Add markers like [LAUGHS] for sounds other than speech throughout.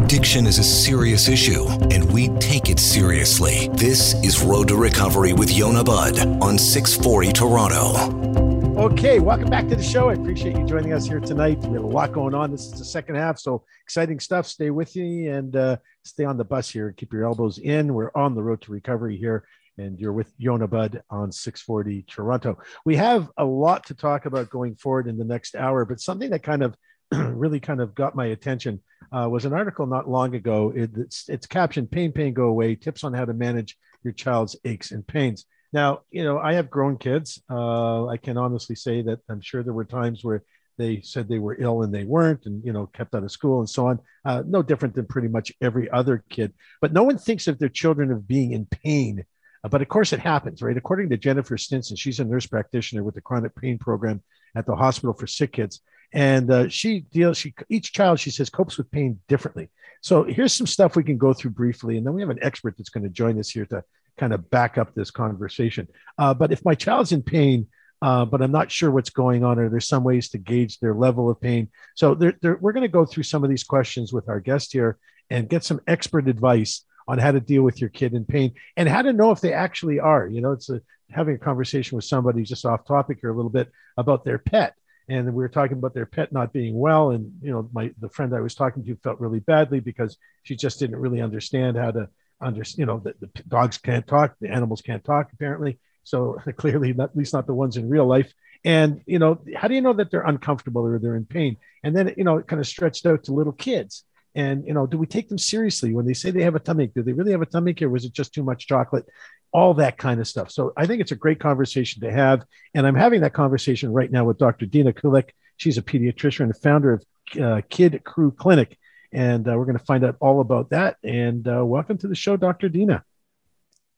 Addiction is a serious issue, and we take it seriously. This is Road to Recovery with Yonah Budd on 640 Toronto. Okay, welcome back to the show. I appreciate you joining us here tonight. We have a lot going on. This is the second half, so exciting stuff. Stay with me and uh, stay on the bus here. Keep your elbows in. We're on the road to recovery here, and you're with Yonah Budd on 640 Toronto. We have a lot to talk about going forward in the next hour, but something that kind of [CLEARS THROAT] really kind of got my attention uh, was an article not long ago. It, it's, it's captioned Pain, Pain, Go Away Tips on How to Manage Your Child's Aches and Pains. Now, you know, I have grown kids. Uh, I can honestly say that I'm sure there were times where they said they were ill and they weren't and you know kept out of school and so on uh, no different than pretty much every other kid but no one thinks of their children of being in pain uh, but of course it happens right according to jennifer stinson she's a nurse practitioner with the chronic pain program at the hospital for sick kids and uh, she deals she each child she says copes with pain differently. So here's some stuff we can go through briefly and then we have an expert that's going to join us here to kind of back up this conversation. Uh, but if my child's in pain uh, but i'm not sure what's going on or there's some ways to gauge their level of pain. So they're, they're, we're going to go through some of these questions with our guest here and get some expert advice on how to deal with your kid in pain and how to know if they actually are. You know it's a, having a conversation with somebody just off topic here a little bit about their pet and we were talking about their pet not being well and you know my the friend i was talking to felt really badly because she just didn't really understand how to understand you know the, the dogs can't talk the animals can't talk apparently. So [LAUGHS] clearly not, at least not the ones in real life. And you know how do you know that they're uncomfortable or they're in pain? And then you know it kind of stretched out to little kids. And you know do we take them seriously when they say they have a tummy ache? Do they really have a tummy ache or was it just too much chocolate all that kind of stuff. So I think it's a great conversation to have. And I'm having that conversation right now with Dr. Dina Kulik. She's a pediatrician and founder of uh, Kid Crew Clinic. And uh, we're going to find out all about that. And uh, welcome to the show, Dr. Dina.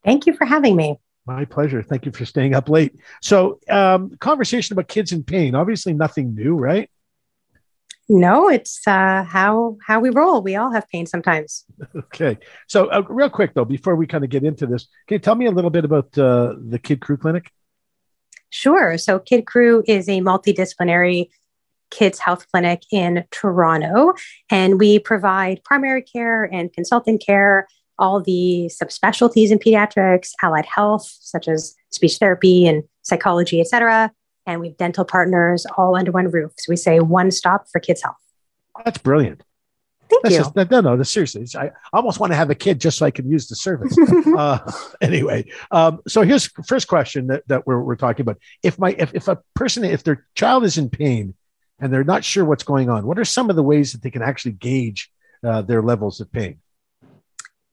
Thank you for having me. My pleasure. Thank you for staying up late. So, um, conversation about kids in pain, obviously nothing new, right? No, it's uh, how how we roll. We all have pain sometimes. Okay, so uh, real quick though, before we kind of get into this, can you tell me a little bit about uh, the Kid Crew Clinic? Sure. So Kid Crew is a multidisciplinary kids health clinic in Toronto, and we provide primary care and consultant care, all the subspecialties in pediatrics, allied health such as speech therapy and psychology, etc and we have dental partners all under one roof. So we say one stop for kids' health. that's brilliant. Thank that's you. Just, no, no, no, seriously. I almost want to have a kid just so I can use the service. [LAUGHS] uh, anyway, um, so here's first question that, that we're, we're talking about. If my if, if a person if their child is in pain and they're not sure what's going on, what are some of the ways that they can actually gauge uh, their levels of pain?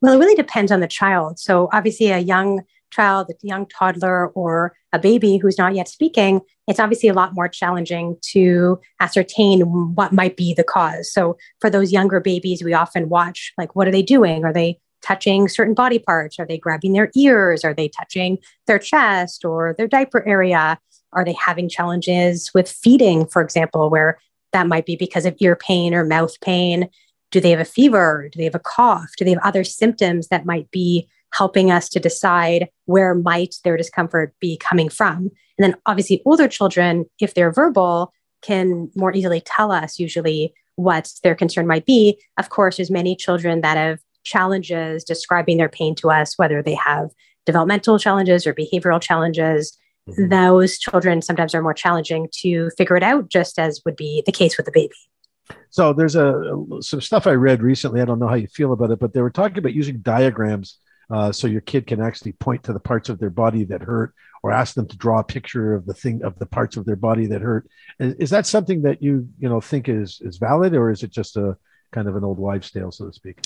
Well, it really depends on the child. So obviously, a young child, a young toddler, or a baby who's not yet speaking, it's obviously a lot more challenging to ascertain what might be the cause. So for those younger babies, we often watch like, what are they doing? Are they touching certain body parts? Are they grabbing their ears? Are they touching their chest or their diaper area? Are they having challenges with feeding, for example, where that might be because of ear pain or mouth pain? Do they have a fever? Do they have a cough? Do they have other symptoms that might be helping us to decide where might their discomfort be coming from. And then obviously older children, if they're verbal, can more easily tell us usually what their concern might be. Of course, there's many children that have challenges describing their pain to us, whether they have developmental challenges or behavioral challenges. Mm-hmm. Those children sometimes are more challenging to figure it out, just as would be the case with the baby. So there's a some stuff I read recently. I don't know how you feel about it, but they were talking about using diagrams uh, so your kid can actually point to the parts of their body that hurt or ask them to draw a picture of the thing of the parts of their body that hurt. Is, is that something that you you know think is is valid or is it just a kind of an old wives tale so to speak?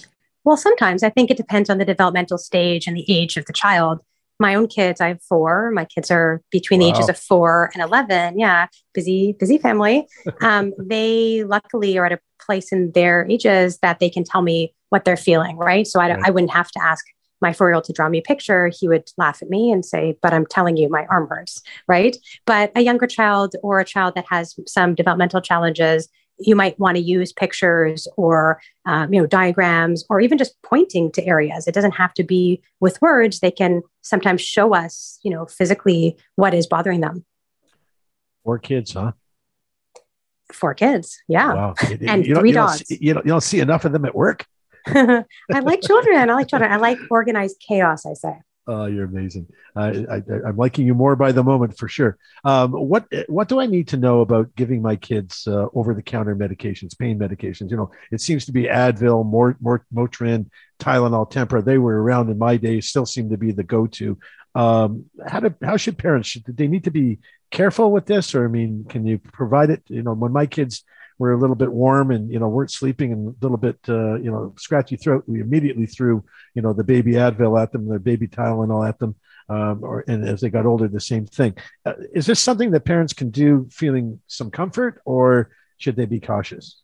Well sometimes. I think it depends on the developmental stage and the age of the child. My own kids i have four. My kids are between wow. the ages of four and 11 yeah busy busy family. [LAUGHS] Um, they luckily are at a place in their ages that they can tell me what they're feeling right? So I, right. I wouldn't have to ask my four year old to draw me a picture, he would laugh at me and say, But I'm telling you, my arm hurts, right? But a younger child or a child that has some developmental challenges, you might want to use pictures or um, you know diagrams or even just pointing to areas. It doesn't have to be with words. They can sometimes show us you know physically what is bothering them. Four kids huh? Four kids yeah. Wow. and you three dogs. you, don't, you don't see enough of them at work [LAUGHS] I like children. I like children. I like organized chaos. I say. Oh, you're amazing. I, am liking you more by the moment for sure. Um, what what do I need to know about giving my kids uh, over the counter medications, pain medications? You know, it seems to be Advil, Mort, Mort, Motrin, Tylenol, Tempra. They were around in my day, still seem to be the go to. Um, how do how should parents should they need to be careful with this, or I mean, can you provide it? You know, when my kids were a little bit warm and you know weren't sleeping and a little bit uh, you know scratchy throat, we immediately threw you know the baby Advil at them, the baby Tylenol at them, um, or and as they got older, the same thing. Uh, is this something that parents can do, feeling some comfort, or should they be cautious?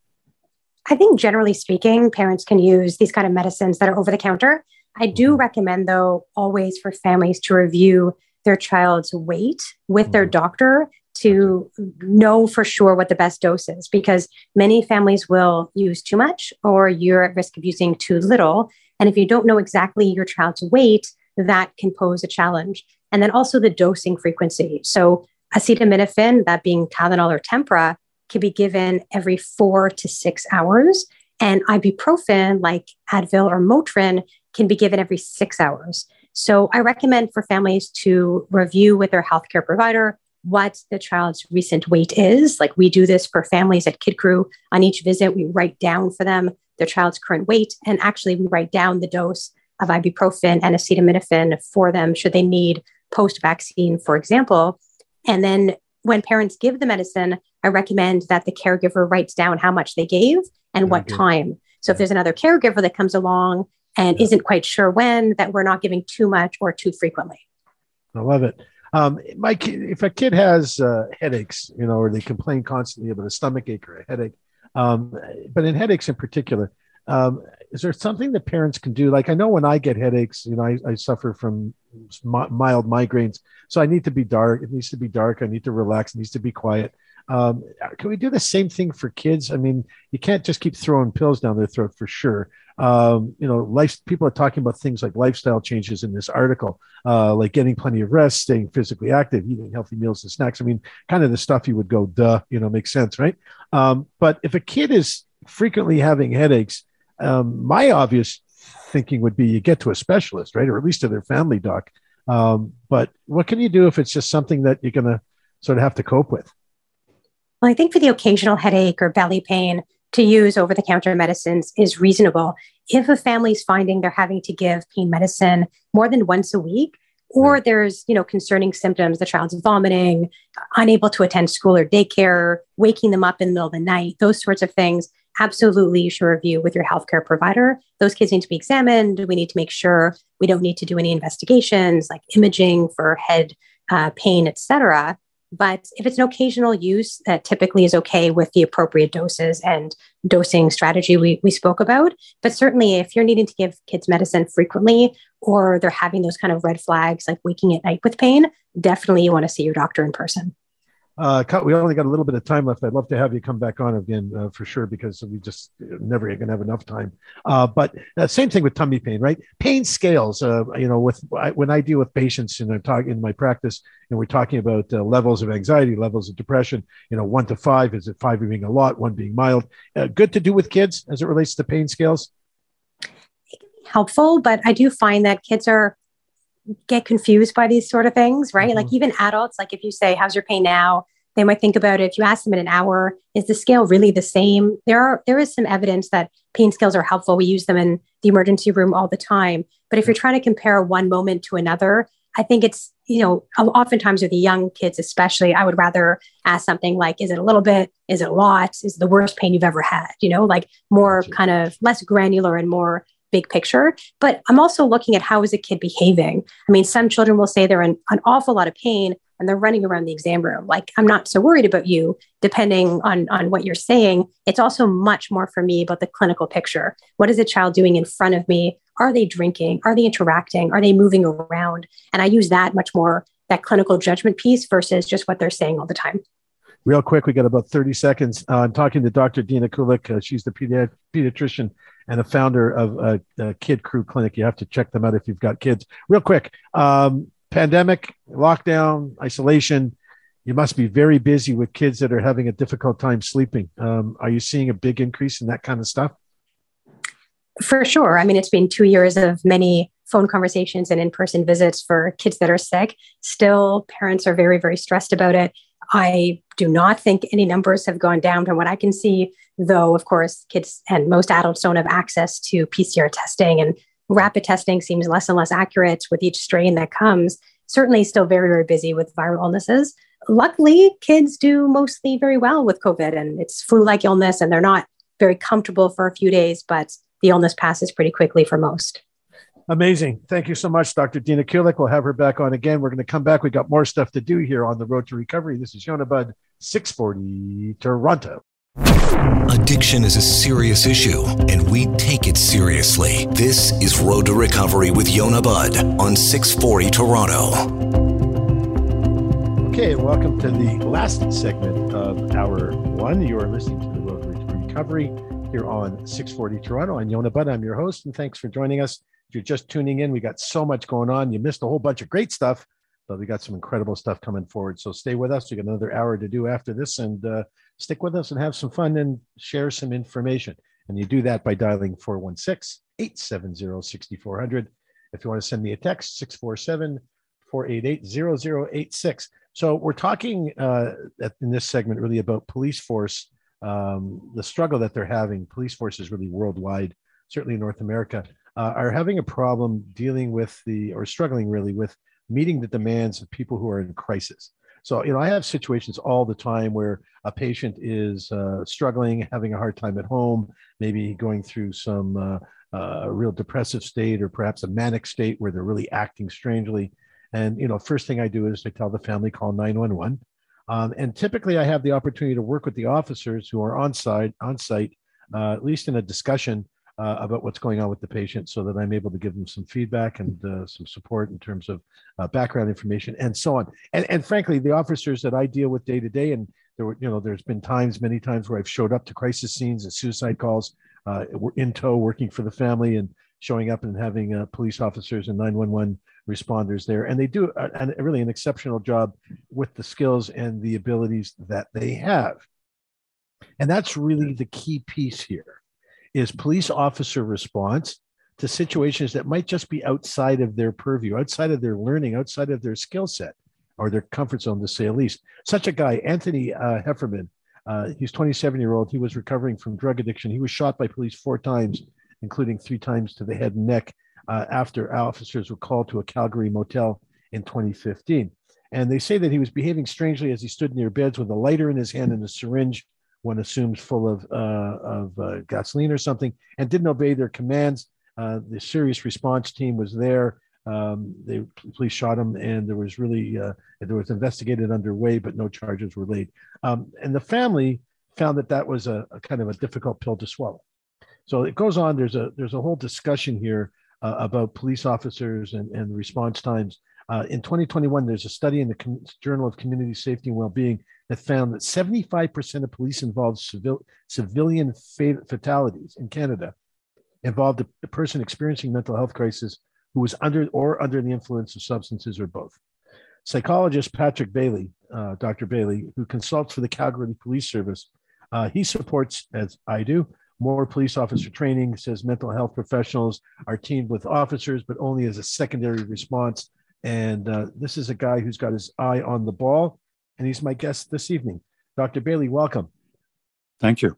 I think generally speaking, parents can use these kind of medicines that are over the counter. I do mm-hmm. recommend, though, always for families to review their child's weight with their mm-hmm. doctor to know for sure what the best dose is because many families will use too much or you're at risk of using too little. And if you don't know exactly your child's weight, that can pose a challenge. And then also the dosing frequency. So acetaminophen, that being Tylenol or Tempra, can be given every four to six hours. And ibuprofen, like Advil or Motrin, can be given every six hours. So I recommend for families to review with their healthcare provider what the child's recent weight is. Like we do this for families at Kid Crew. On each visit, we write down for them their child's current weight, and actually we write down the dose of ibuprofen and acetaminophen for them should they need post vaccine, for example. And then when parents give the medicine, I recommend that the caregiver writes down how much they gave and what mm-hmm. time. So if there's another caregiver that comes along and isn't quite sure when, that we're not giving too much or too frequently. I love it. Um, my kid, if a kid has uh, headaches, you know, or they complain constantly about a stomach ache or a headache, um, but in headaches in particular, um, is there something that parents can do? Like I know when I get headaches, you know, I, I suffer from mild migraines, so I need to be dark. It needs to be dark. I need to relax. It needs to be quiet. Um, can we do the same thing for kids? I mean, you can't just keep throwing pills down their throat for sure. Um, you know, life. People are talking about things like lifestyle changes in this article, uh, like getting plenty of rest, staying physically active, eating healthy meals and snacks. I mean, kind of the stuff you would go, duh, you know, makes sense, right? Um, but if a kid is frequently having headaches, um, my obvious thinking would be you get to a specialist, right, or at least to their family doc. Um, but what can you do if it's just something that you're going to sort of have to cope with? Well, I think for the occasional headache or belly pain, to use over the counter medicines is reasonable. If a family's finding they're having to give pain medicine more than once a week, or there's you know concerning symptoms the child's vomiting unable to attend school or daycare waking them up in the middle of the night those sorts of things absolutely you should review with your healthcare provider. Those kids need to be examined. We need to make sure we don't need to do any investigations like imaging for head uh, pain etc but if it's an occasional use, that typically is okay with the appropriate doses and dosing strategy we, we spoke about. But certainly, if you're needing to give kids medicine frequently or they're having those kind of red flags like waking at night with pain, definitely you want to see your doctor in person. Uh, we only got a little bit of time left. I'd love to have you come back on again uh, for sure because we just never going to have enough time. Uh, but uh, same thing with tummy pain, right? Pain scales. Uh, you know, with when I deal with patients and I'm talking in my practice, and we're talking about uh, levels of anxiety, levels of depression. You know, one to five. Is it five being a lot, one being mild? good to do with kids as it relates to pain scales. Helpful, but I do find that kids are get confused by these sort of things, right? Mm-hmm. Like even adults, like if you say, How's your pain now? They might think about it. If you ask them in an hour, is the scale really the same? There are there is some evidence that pain scales are helpful. We use them in the emergency room all the time. But if you're trying to compare one moment to another, I think it's, you know, oftentimes with the young kids, especially, I would rather ask something like, is it a little bit? Is it a lot? Is it the worst pain you've ever had? You know, like more kind of less granular and more big picture. But I'm also looking at how is a kid behaving. I mean, some children will say they're in an awful lot of pain and they're running around the exam room. Like, I'm not so worried about you, depending on, on what you're saying. It's also much more for me about the clinical picture. What is a child doing in front of me? Are they drinking? Are they interacting? Are they moving around? And I use that much more, that clinical judgment piece versus just what they're saying all the time. Real quick, we got about 30 seconds. Uh, I'm talking to Dr. Dina Kulik. Uh, she's the pedi- pediatrician and a founder of a, a, Kid Crew Clinic. You have to check them out if you've got kids. Real quick, um, pandemic, lockdown, isolation. You must be very busy with kids that are having a difficult time sleeping. Um, are you seeing a big increase in that kind of stuff? For sure. I mean, it's been two years of many phone conversations and in person visits for kids that are sick. Still, parents are very, very stressed about it. I do not think any numbers have gone down from what I can see, though, of course, kids and most adults don't have access to PCR testing, and rapid testing seems less and less accurate with each strain that comes. Certainly, still very, very busy with viral illnesses. Luckily, kids do mostly very well with COVID, and it's flu like illness, and they're not very comfortable for a few days, but the illness passes pretty quickly for most. Amazing. Thank you so much, Dr. Dina Kulik. We'll have her back on again. We're going to come back. We got more stuff to do here on the road to recovery. This is Yonah Budd, 640 Toronto. Addiction is a serious issue, and we take it seriously. This is Road to Recovery with Yonah Budd on 640 Toronto. Okay, welcome to the last segment of hour one. You are listening to the Road to Recovery here on 640 Toronto. I'm Yonah Budd. I'm your host, and thanks for joining us. If you're just tuning in, we got so much going on. You missed a whole bunch of great stuff, but we got some incredible stuff coming forward. So stay with us. We got another hour to do after this, and uh, stick with us and have some fun and share some information. And you do that by dialing 416 870 6400. If you want to send me a text, 647 488 0086. So we're talking uh, in this segment really about police force, um, the struggle that they're having. Police forces really worldwide, certainly in North America uh, are having a problem dealing with the, or struggling really with meeting the demands of people who are in crisis. So, you know, I have situations all the time where a patient is uh, struggling, having a hard time at home, maybe going through some uh, uh, real depressive state or perhaps a manic state where they're really acting strangely. And, you know, first thing I do is I tell the family, call 911. Um, and typically I have the opportunity to work with the officers who are on site, on site, uh, at least in a discussion uh, about what's going on with the patient so that I'm able to give them some feedback and uh, some support in terms of uh, background information and so on. And, and frankly, the officers that I deal with day to day, and there were, you know, there's been times, many times where I've showed up to crisis scenes and suicide calls, uh, in tow, working for the family and showing up and having uh, police officers and 911 responders there. And they do a, a, really an exceptional job with the skills and the abilities that they have. And that's really the key piece here is police officer response to situations that might just be outside of their purview, outside of their learning, outside of their skill set or their comfort zone, to say at least. Such a guy, Anthony uh, Heffernan, uh, he's 27 year old. He was recovering from drug addiction. He was shot by police four times, including three times to the head and neck uh, after officers were called to a Calgary motel in 2015. And they say that he was behaving strangely as he stood near beds with a lighter in his hand and a syringe one assumes full of, uh, of uh, gasoline or something, and didn't obey their commands. Uh, the serious response team was there. Um, the police shot him, and there was really uh, there was investigated underway, but no charges were laid. Um, and the family found that that was a, a, kind of a difficult pill to swallow. So it goes on. There's a there's a whole discussion here about police officers and, and response times. Uh, in 2021, there's a study in the Com- Journal of Community Safety and Wellbeing that found that 75% of police involved civil, civilian fatalities in Canada involved a, a person experiencing mental health crisis who was under or under the influence of substances or both. Psychologist Patrick Baillie, uh, Dr. Baillie, who consults for the Calgary Police Service, uh, he supports, as I do, more police officer training, says mental health professionals are teamed with officers, but only as a secondary response. And uh, this is a guy who's got his eye on the ball and he's my guest this evening. Dr. Baillie, welcome. Thank you.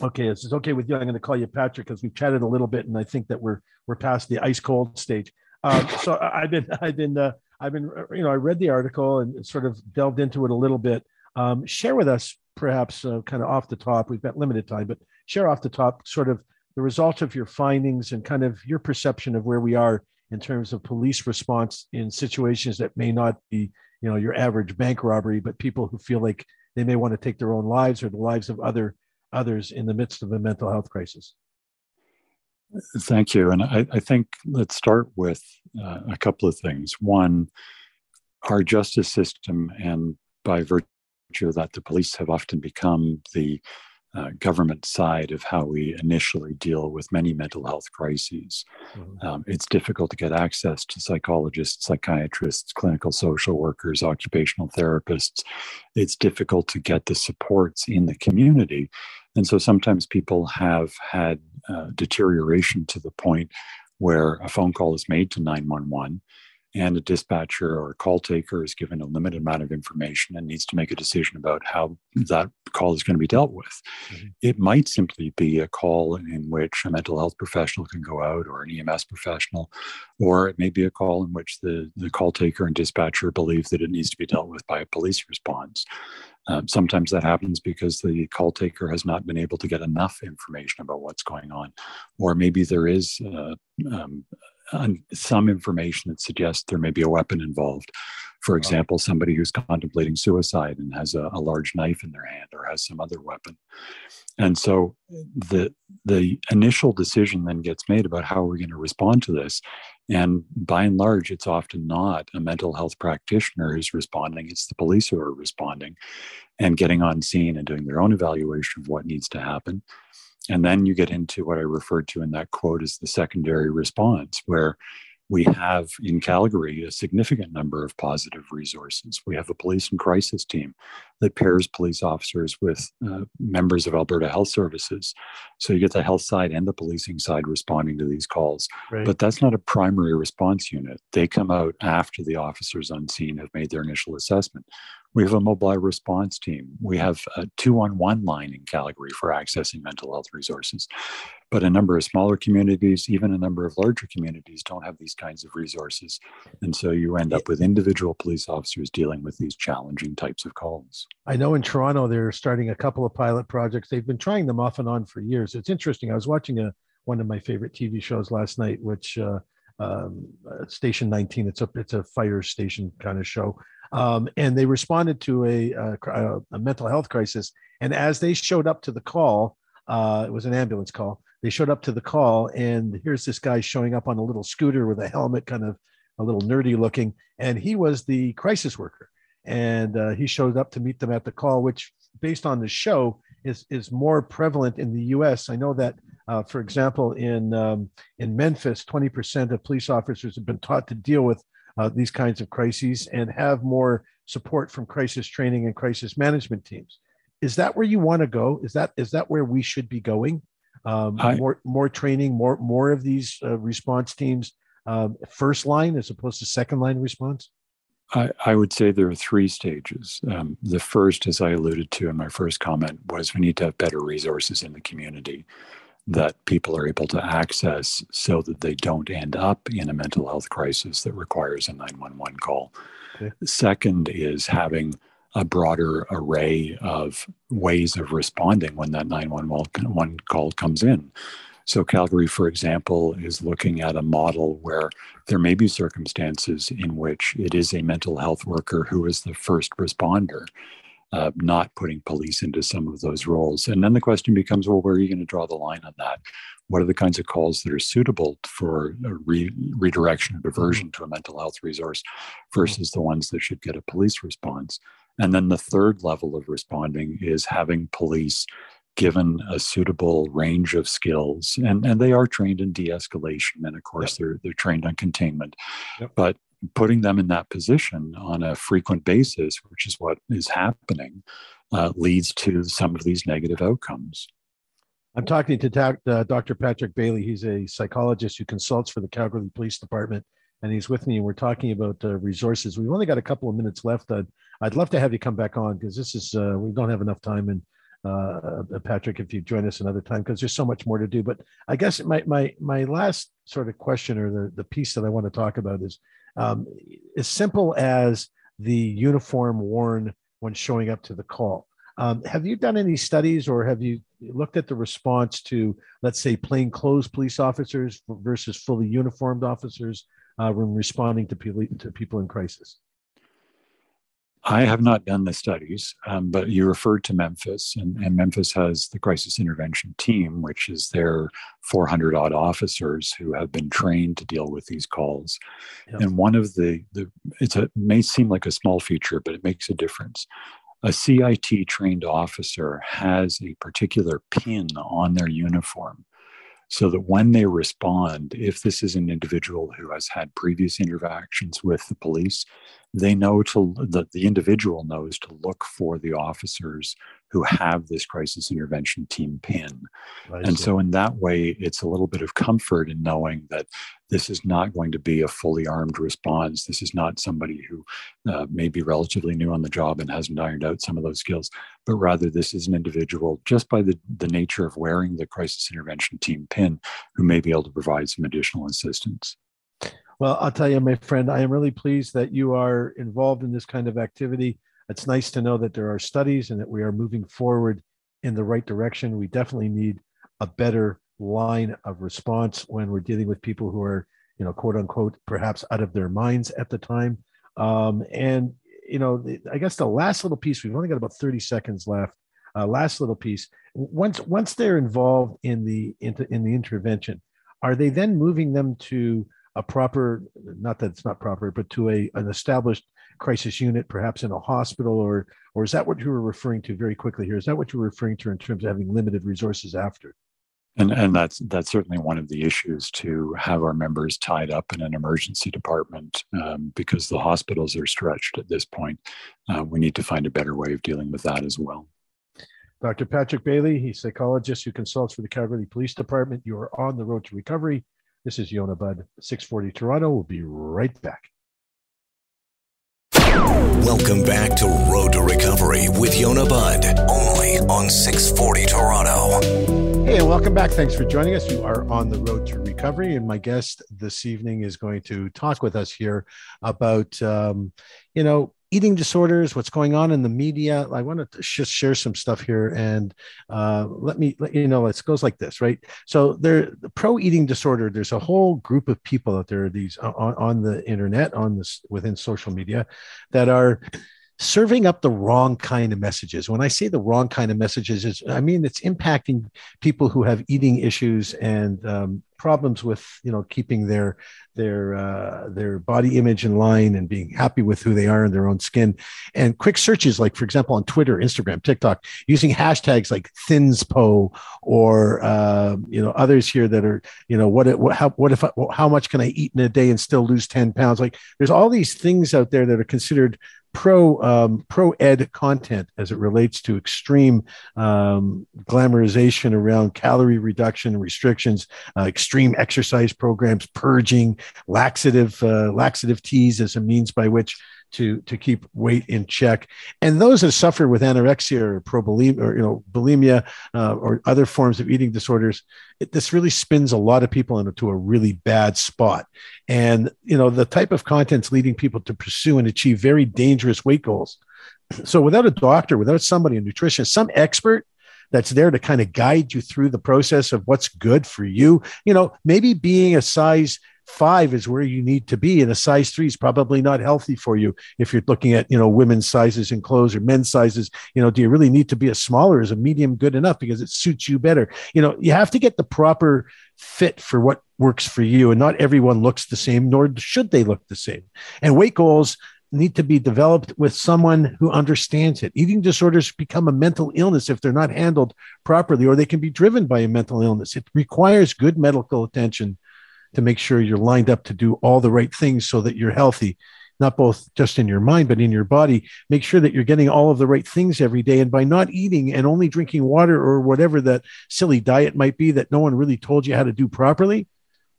Okay, this is okay with you. I'm going to call you Patrick because we've chatted a little bit, and I think that we're we're past the ice cold stage. Um, so I've been [LAUGHS] I've been uh, I've been you know I read the article and sort of delved into it a little bit. Um, share with us, perhaps, uh, kind of off the top. We've got limited time, but share off the top, sort of the results of your findings and kind of your perception of where we are in terms of police response in situations that may not be you know your average bank robbery but people who feel like they may want to take their own lives or the lives of other others in the midst of a mental health crisis. Thank you. And i, I think let's start with uh, a couple of things. One our justice system and by virtue of that the police have often become the uh, government side of how we initially deal with many mental health crises. Mm-hmm. Um, it's difficult to get access to psychologists, psychiatrists, clinical social workers, occupational therapists. It's difficult to get the supports in the community. And so sometimes people have had uh, deterioration to the point where a phone call is made to 911 and a dispatcher or a call taker is given a limited amount of information and needs to make a decision about how that call is going to be dealt with. Mm-hmm. It might simply be a call in which a mental health professional can go out or an EMS professional, or it may be a call in which the, the call taker and dispatcher believe that it needs to be dealt with by a police response. Um, sometimes that happens because the call taker has not been able to get enough information about what's going on, or maybe there is uh, um, some information that suggests there may be a weapon involved. For example, somebody who's contemplating suicide and has a, a, large knife in their hand or has some other weapon. And so the the initial decision then gets made about how we're going to respond to this. And by and large, it's often not a mental health practitioner who's responding, it's the police who are responding and getting on scene and doing their own evaluation of what needs to happen. And then you get into what I referred to in that quote as the secondary response, where we have in Calgary a significant number of positive resources. We have a police and crisis team that pairs police officers with uh, members of Alberta Health Services. So you get the health side and the policing side responding to these calls. Right. But that's not a primary response unit. They come out after the officers on scene have made their initial assessment. We have a mobile response team. We have a two on one line in Calgary for accessing mental health resources. But a number of smaller communities, even a number of larger communities, don't have these kinds of resources. And so you end up with individual police officers dealing with these challenging types of calls. I know in Toronto, they're starting a couple of pilot projects. They've been trying them off and on for years. It's interesting. I was watching a one of my favorite TV shows last night, which uh, um, uh, Station 19. It's a it's a fire station kind of show, um, and they responded to a, a, a, mental health crisis. And as they showed up to the call, uh, it was an ambulance call. They showed up to the call, and here's this guy showing up on a little scooter with a helmet, kind of a little nerdy looking, and he was the crisis worker. And uh, he showed up to meet them at the call, which, based on the show, is is more prevalent in the U.S. I know that, uh, for example, in um, in Memphis, 20% of police officers have been taught to deal with uh, these kinds of crises and have more support from crisis training and crisis management teams. Is that where you want to go? Is that is that where we should be going? Um, I, more more training, more more of these uh, response teams, um, first line as opposed to second line response. I, I would say there are three stages. Um, the first, as I alluded to in my first comment, was we need to have better resources in the community that people are able to access so that they don't end up in a mental health crisis that requires a 911 call. Okay. Second is having a broader array of ways of responding when that 911 call comes in. So, Calgary, for example, is looking at a model where there may be circumstances in which it is a mental health worker who is the first responder uh, not putting police into some of those roles. And then the question becomes, well, where are you going to draw the line on that? What are the kinds of calls that are suitable for a re- redirection or diversion to a mental health resource versus the ones that should get a police response? And then the third level of responding is having police given a suitable range of skills and, and they are trained in de-escalation and of course yep. they're they're trained on containment yep. but putting them in that position on a frequent basis, which is what is happening, uh, leads to some of these negative outcomes. I'm talking to ta- uh, Dr. Patrick Baillie. He's a psychologist who consults for the Calgary Police Department, and he's with me. And we're talking about uh, resources. We've only got a couple of minutes left. I'd, I'd love to have you come back on because this is uh, we don't have enough time. And uh, Patrick, if you join us another time, because there's so much more to do. But I guess my my my last sort of question or the the piece that I want to talk about is um, as simple as the uniform worn when showing up to the call. Um, have you done any studies or have you looked at the response to, let's say, plainclothes police officers versus fully uniformed officers uh, when responding to, pe- to people in crisis? I have not done the studies, um, but you referred to Memphis, and, and, Memphis has the crisis intervention team, which is their 400 odd officers who have been trained to deal with these calls. Yep. And one of the, the it's a, it may seem like a small feature, but it makes a difference. A CIT trained officer has a particular pin on their uniform so that when they respond, if this is an individual who has had previous interactions with the police, they know to the, the individual knows to look for the officers who have this crisis intervention team pin. and so, in that way, it's a little bit of comfort in knowing that this is not going to be a fully armed response. This is not somebody who uh, may be relatively new on the job and hasn't ironed out some of those skills, but rather this is an individual just by the, the nature of wearing the crisis intervention team pin who may be able to provide some additional assistance. Well, I'll tell you, my friend, I am really pleased that you are involved in this kind of activity. It's nice to know that there are studies and that we are moving forward in the right direction. We definitely need a better line of response when we're dealing with people who are, you know, quote unquote, perhaps out of their minds at the time. Um, and, you know, I guess the last little piece, we've only got about 30 seconds left. Uh, last little piece. Once once they're involved in the in, in the intervention, are they then moving them to a proper, not that it's not proper, but to a an established crisis unit, perhaps in a hospital, or or is that what you were referring to very quickly here? Is that what you were referring to in terms of having limited resources after? And and that's that's certainly one of the issues to have our members tied up in an emergency department um, because the hospitals are stretched at this point. Uh, we need to find a better way of dealing with that as well. Dr. Patrick Baillie, he's a psychologist who consults for the Calgary Police Department. You are on the road to recovery. This is Yonah Budd, 640 Toronto. We'll be right back. Welcome back to Road to Recovery with Yonah Budd, only on 640 Toronto. Hey, and welcome back. Thanks for joining us. You are on the road to recovery, and my guest this evening is going to talk with us here about, um, you know, eating disorders, what's going on in the media. I want to just share some stuff here, and uh, let me let you know. It goes like this, right? So there, the pro eating disorder. There's a whole group of people out there. These on, on the internet, on this within social media, that are serving up the wrong kind of messages. When I say the wrong kind of messages, is I mean it's impacting people who have eating issues and um, problems with you know keeping their their uh, their body image in line and being happy with who they are in their own skin. And quick searches, like for example on Twitter, Instagram, TikTok, using hashtags like thinspo or uh, you know others here that are you know what what how what if I, how much can I eat in a day and still lose ten pounds? Like there's all these things out there that are considered pro um, pro ed content as it relates to extreme um, glamorization around calorie reduction restrictions, uh, extreme exercise programs, purging, laxative uh, laxative teas as a means by which to to keep weight in check. And those that suffer with anorexia or probulimia or you know bulimia uh, or other forms of eating disorders, it, this really spins a lot of people into a really bad spot. And you know the type of contents leading people to pursue and achieve very dangerous weight goals. [CLEARS THROAT] So without a doctor, without somebody, a nutritionist, some expert that's there to kind of guide you through the process of what's good for you. You know, maybe being a size five is where you need to be and a size three is probably not healthy for you if you're looking at you know women's sizes in clothes or men's sizes. You know do you really need to be a smaller? Is a medium good enough? Because it suits you better. You know you have to get the proper fit for what works for you and not everyone looks the same nor should they look the same. And weight goals need to be developed with someone who understands it. Eating disorders become a mental illness if they're not handled properly, or they can be driven by a mental illness. It requires good medical attention to make sure you're lined up to do all the right things so that you're healthy not both just in your mind but in your body make sure that you're getting all of the right things every day and by not eating and only drinking water or whatever that silly diet might be that no one really told you how to do properly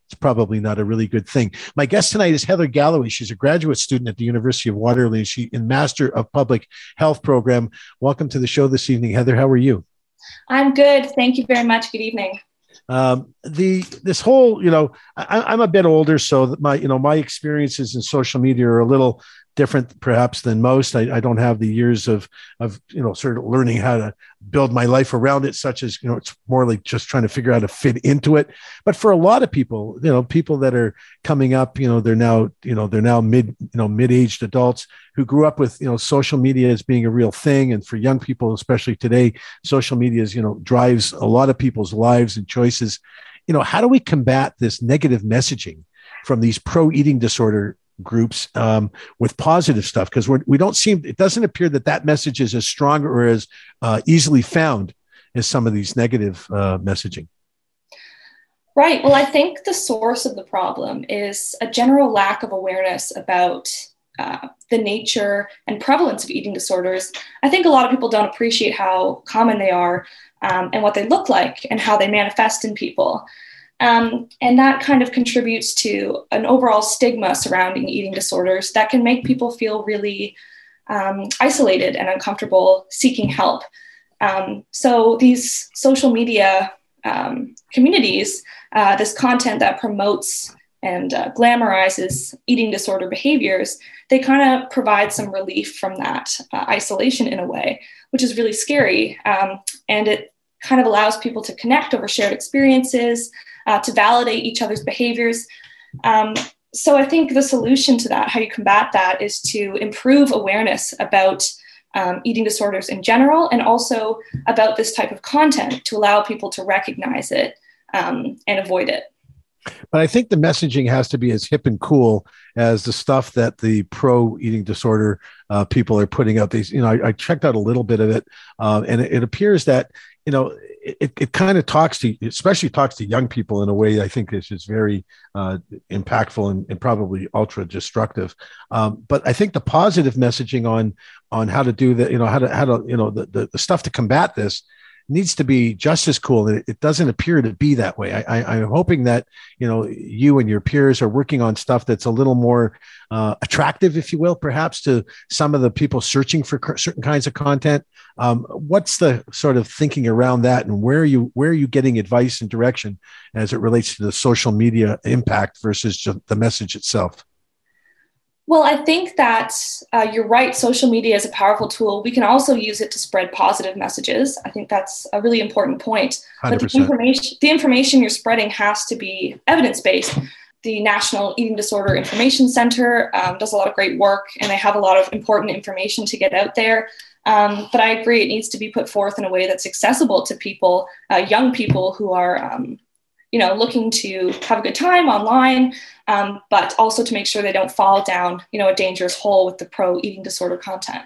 it's probably not a really good thing. My guest tonight is Heather Galloway. She's a graduate student at the University of Waterloo. She in Master of Public Health program. Welcome to the show this evening, Heather. How are you? I'm good. Thank you very much. Good evening um, the this whole you know I, am a bit older so my you know my experiences in social media are a little different perhaps than most. I, I, don't have the years of of you know sort of learning how to build my life around it, such as you know it's more like just trying to figure out to fit into it. But for a lot of people, you know, people that are coming up, you know, they're now you know they're now mid you know mid aged adults who grew up with you know social media as being a real thing, and for young people, especially today, social media is you know drives a lot of people's lives and choices. You know, how do we combat this negative messaging? from these pro eating disorder groups um, with positive stuff because we don't seem it doesn't appear that that message is as strong or as uh, easily found as some of these negative uh, messaging. Right. Well i think the source of the problem is a general lack of awareness about uh, the nature and prevalence of eating disorders, I think a lot of people don't appreciate how common they are um, and what they look like and how they manifest in people. Um, and that kind of contributes to an overall stigma surrounding eating disorders that can make people feel really um, isolated and uncomfortable seeking help. Um, so, these social media um, communities, uh, this content that promotes and uh, glamorizes eating disorder behaviors, they kind of provide some relief from that uh, isolation in a way, which is really scary. Um, and it kind of allows people to connect over shared experiences, uh, to validate each other's behaviors. Um, so I think the solution to that, how you combat that, is to improve awareness about um, eating disorders in general and also about this type of content to allow people to recognize it um, and avoid it. But I think the messaging has to be as hip and cool as the stuff that the pro eating disorder uh, people are putting out. These, you know, I, I, checked out a little bit of it, uh, and it, it, appears that you know it, it kind of talks to, especially talks to young people in a way I think is is very uh, impactful and, and, probably ultra destructive. Um, but I think the positive messaging on on how to do that, you know, how to how to you know the, the, the stuff to combat this needs to be just as cool. And it, doesn't appear to be that way. I, I, am hoping that you know you and your peers are working on stuff that's a little more uh, attractive, if you will, perhaps to some of the people searching for certain kinds of content. Um, what's the sort of thinking around that, and where are you where are you getting advice and direction as it relates to the social media impact versus the message itself? Well, I think that uh, you're right. Social media is a powerful tool. We can also use it to spread positive messages. I think that's a really important point. 100%. But the information, the information you're spreading has to be evidence based. The National Eating Disorder Information Center um, does a lot of great work, and they have a lot of important information to get out there. Um, but I agree, it needs to be put forth in a way that's accessible to people, uh, young people who are um, you know, looking to have a good time online, um, but also to make sure they don't fall down, you know, a dangerous hole with the pro eating disorder content.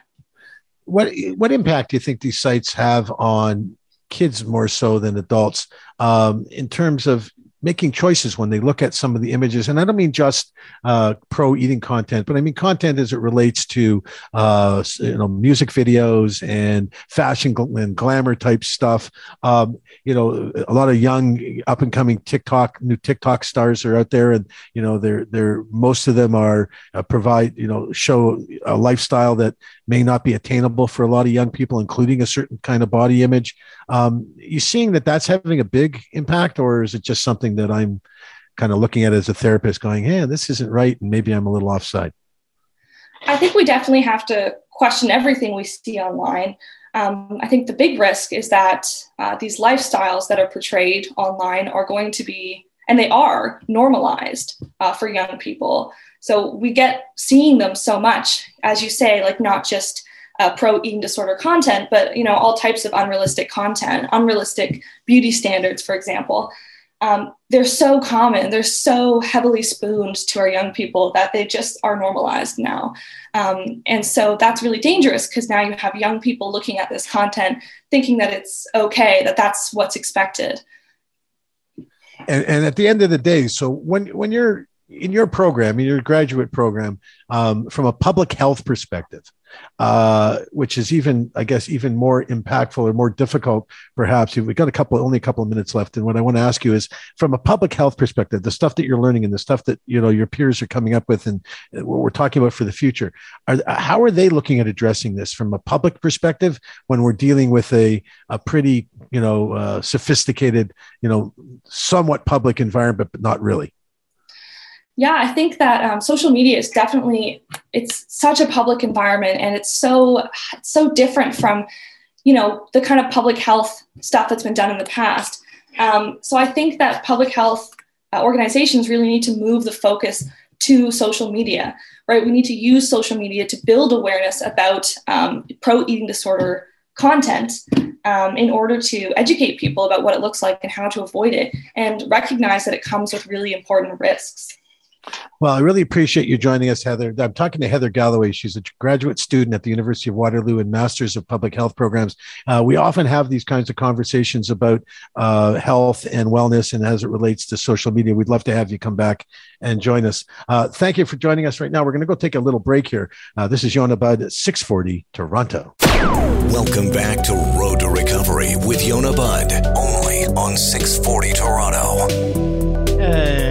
What what impact do you think these sites have on kids more so than adults um, in terms of making choices when they look at some of the images. And i don't mean just uh, pro eating content but i mean content as it relates to uh, you know music videos and fashion and glamour type stuff. Um, you know a lot of young up and coming tiktok new tiktok stars are out there and you know they're they're most of them are uh, provide you know show a lifestyle that may not be attainable for a lot of young people including a certain kind of body image um, you seeing that that's having a big impact or is it just something that I'm kind of looking at as a therapist going, hey, this isn't right. And maybe I'm a little offside. I think we definitely have to question everything we see online. Um, I think the big risk is that uh, these lifestyles that are portrayed online are going to be, and they are normalized uh, for young people. So we get seeing them so much, as you say, like not just uh, pro eating disorder content, but you know all types of unrealistic content, unrealistic beauty standards, for example. Um, they're so common. They're so heavily spooned to our young people that they just are normalized now. Um, and so that's really dangerous because now you have young people looking at this content thinking that it's okay that that's what's expected. And, and at the end of the day so when when you're in your program in your graduate program um, from a public health perspective uh, which is even, I guess, even more impactful or more difficult, perhaps. We've got a couple, only a couple of minutes left, and what I want to ask you is, from a public health perspective, the stuff that you're learning and the stuff that you know your peers are coming up with, and what we're talking about for the future, are how are they looking at addressing this from a public perspective when we're dealing with a a pretty, you know, uh, sophisticated, you know, somewhat public environment, but not really yeah i think that um, social media is definitely it's such a public environment and it's so it's so different from you know the kind of public health stuff that's been done in the past. Um, so i think that public health uh, organizations really need to move the focus to social media right? We need to use social media to build awareness about um, pro eating disorder content um, in order to educate people about what it looks like and how to avoid it and recognize that it comes with really important risks Well, I really appreciate you joining us, Heather. I'm talking to Heather Galloway. She's a graduate student at the University of Waterloo and Masters of Public Health programs. Uh, we often have these kinds of conversations about uh, health and wellness and as it relates to social media. We'd love to have you come back and join us. Uh, thank you for joining us right now. We're going to go take a little break here. Uh, this is Yonah Budd, 640 Toronto. Welcome back to Road to Recovery with Yonah Budd, only on 640 Toronto. And we're just getting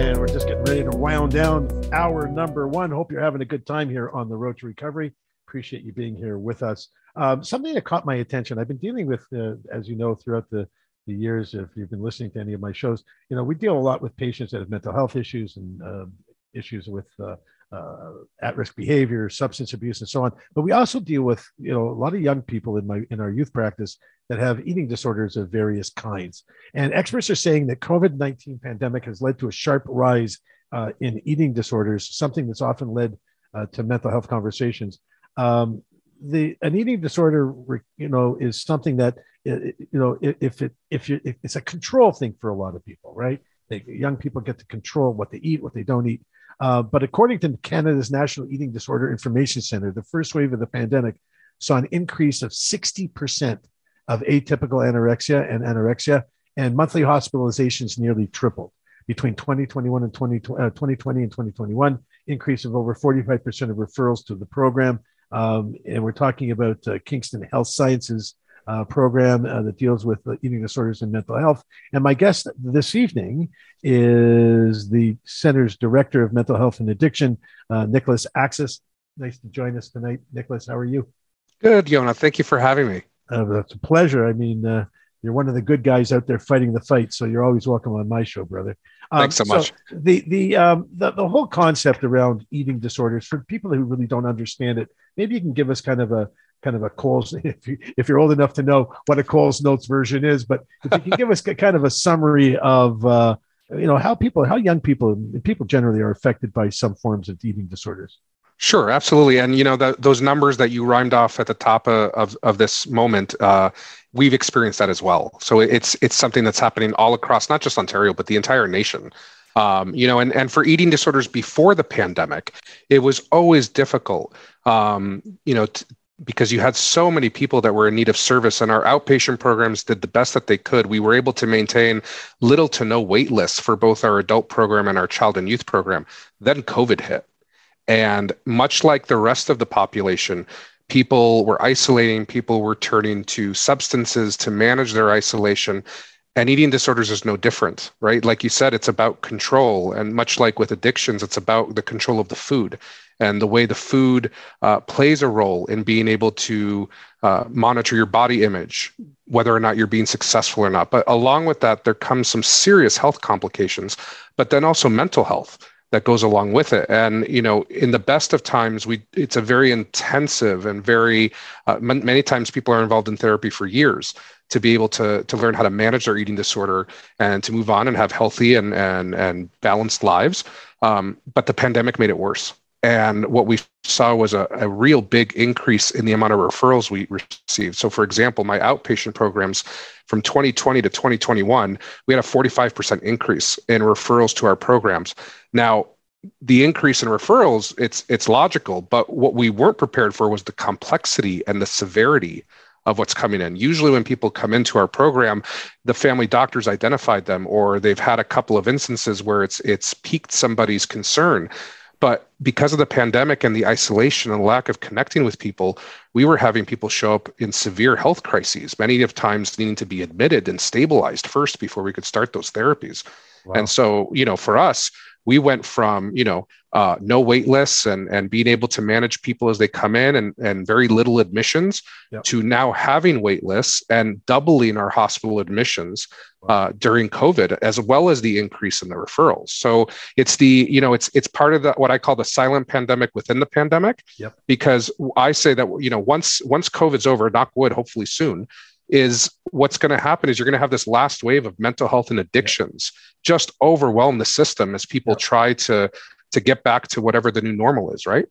ready to wound down hour number one. Hope you're having a good time here on the road to recovery. Appreciate you being here with us. Um, something that caught my attention. I've been dealing with, uh, as you know, throughout the the years. If you've been listening to any of my shows, you know we deal a lot with patients that have mental health issues and uh, issues with uh, uh, at-risk behavior, substance abuse, and so on. But we also deal with you know a lot of young people in my in our youth practice that have eating disorders of various kinds. And experts are saying that COVID-19 pandemic has led to a sharp rise uh, in eating disorders, something that's often led uh, to mental health conversations. Um, the an eating disorder, you know, is something that you know if it if you if it's a control thing for a lot of people, right? They, young people get to control what they eat, what they don't eat. Uh, but according to Canada's National Eating Disorder Information Center, the first wave of the pandemic saw an increase of 60% of atypical anorexia and anorexia, and monthly hospitalizations nearly tripled between 2021 and 20, uh, 2020 and 2021, increase of over 45% of referrals to the program. Um, and we're talking about uh, Kingston Health Sciences uh, program uh, that deals with uh, eating disorders and mental health. And my guest this evening is the center's director of mental health and addiction, uh, Nicholas Axas. Nice to join us tonight, Nicholas. How are you? Good, Yonah. Thank you for having me. Uh, that's a pleasure. I mean, uh, you're one of the good guys out there fighting the fight, so you're always welcome on my show, brother. Um, Thanks so much. So the the, um, the the whole concept around eating disorders for people who really don't understand it, maybe you can give us kind of a kind of a Coles [LAUGHS] if you if you're old enough to know what a Coles Notes version is, but if you can give us [LAUGHS] kind of a summary of uh, you know how people how young people people generally are affected by some forms of eating disorders. Sure, absolutely, and you know the, those numbers that you rhymed off at the top of of, of this moment, uh, we've experienced that as well. So it's it's something that's happening all across not just Ontario but the entire nation. Um, you know, and, and for eating disorders before the pandemic, it was always difficult, um, you know, t- because you had so many people that were in need of service and our outpatient programs did the best that they could. We were able to maintain little to no wait lists for both our adult program and our child and youth program. Then COVID hit. And much like the rest of the population, people were isolating, people were turning to substances to manage their isolation. And eating disorders is no different, right? Like you said, it's about control. And much like with addictions, it's about the control of the food and the way the food uh, plays a role in being able to uh, monitor your body image, whether or not you're being successful or not. But along with that, there comes some serious health complications, but then also mental health that goes along with it and you know in the best of times we it's a very intensive and very uh, m- many times people are involved in therapy for years to be able to to learn how to manage their eating disorder and to move on and have healthy and and and balanced lives um, but the pandemic made it worse and what we saw was a, a, real big increase in the amount of referrals we received. So, for example, my outpatient programs from 2020 to 2021, we had a 45% increase in referrals to our programs. Now, the increase in referrals, it's it's logical, but what we weren't prepared for was the complexity and the severity of what's coming in. Usually, when people come into our program, the family doctors identified them, or they've had a couple of instances where it's it's piqued somebody's concern. But because of the pandemic and the isolation and lack of connecting with people, we were having people show up in severe health crises, many of times needing to be admitted and stabilized first before we could start those therapies. Wow. And so, you know, for us, we went from you know uh, no wait lists and and being able to manage people as they come in and and very little admissions yep. to now having wait lists and doubling our hospital admissions uh, during COVID, as well as the increase in the referrals. So it's the you know it's it's part of the what I call the silent pandemic within the pandemic. Yep. Because I say that you know once once COVID's over, knock wood, hopefully soon, is what's going to happen is you're going to have this last wave of mental health and addictions just overwhelm the system as people try to to get back to whatever the new normal is right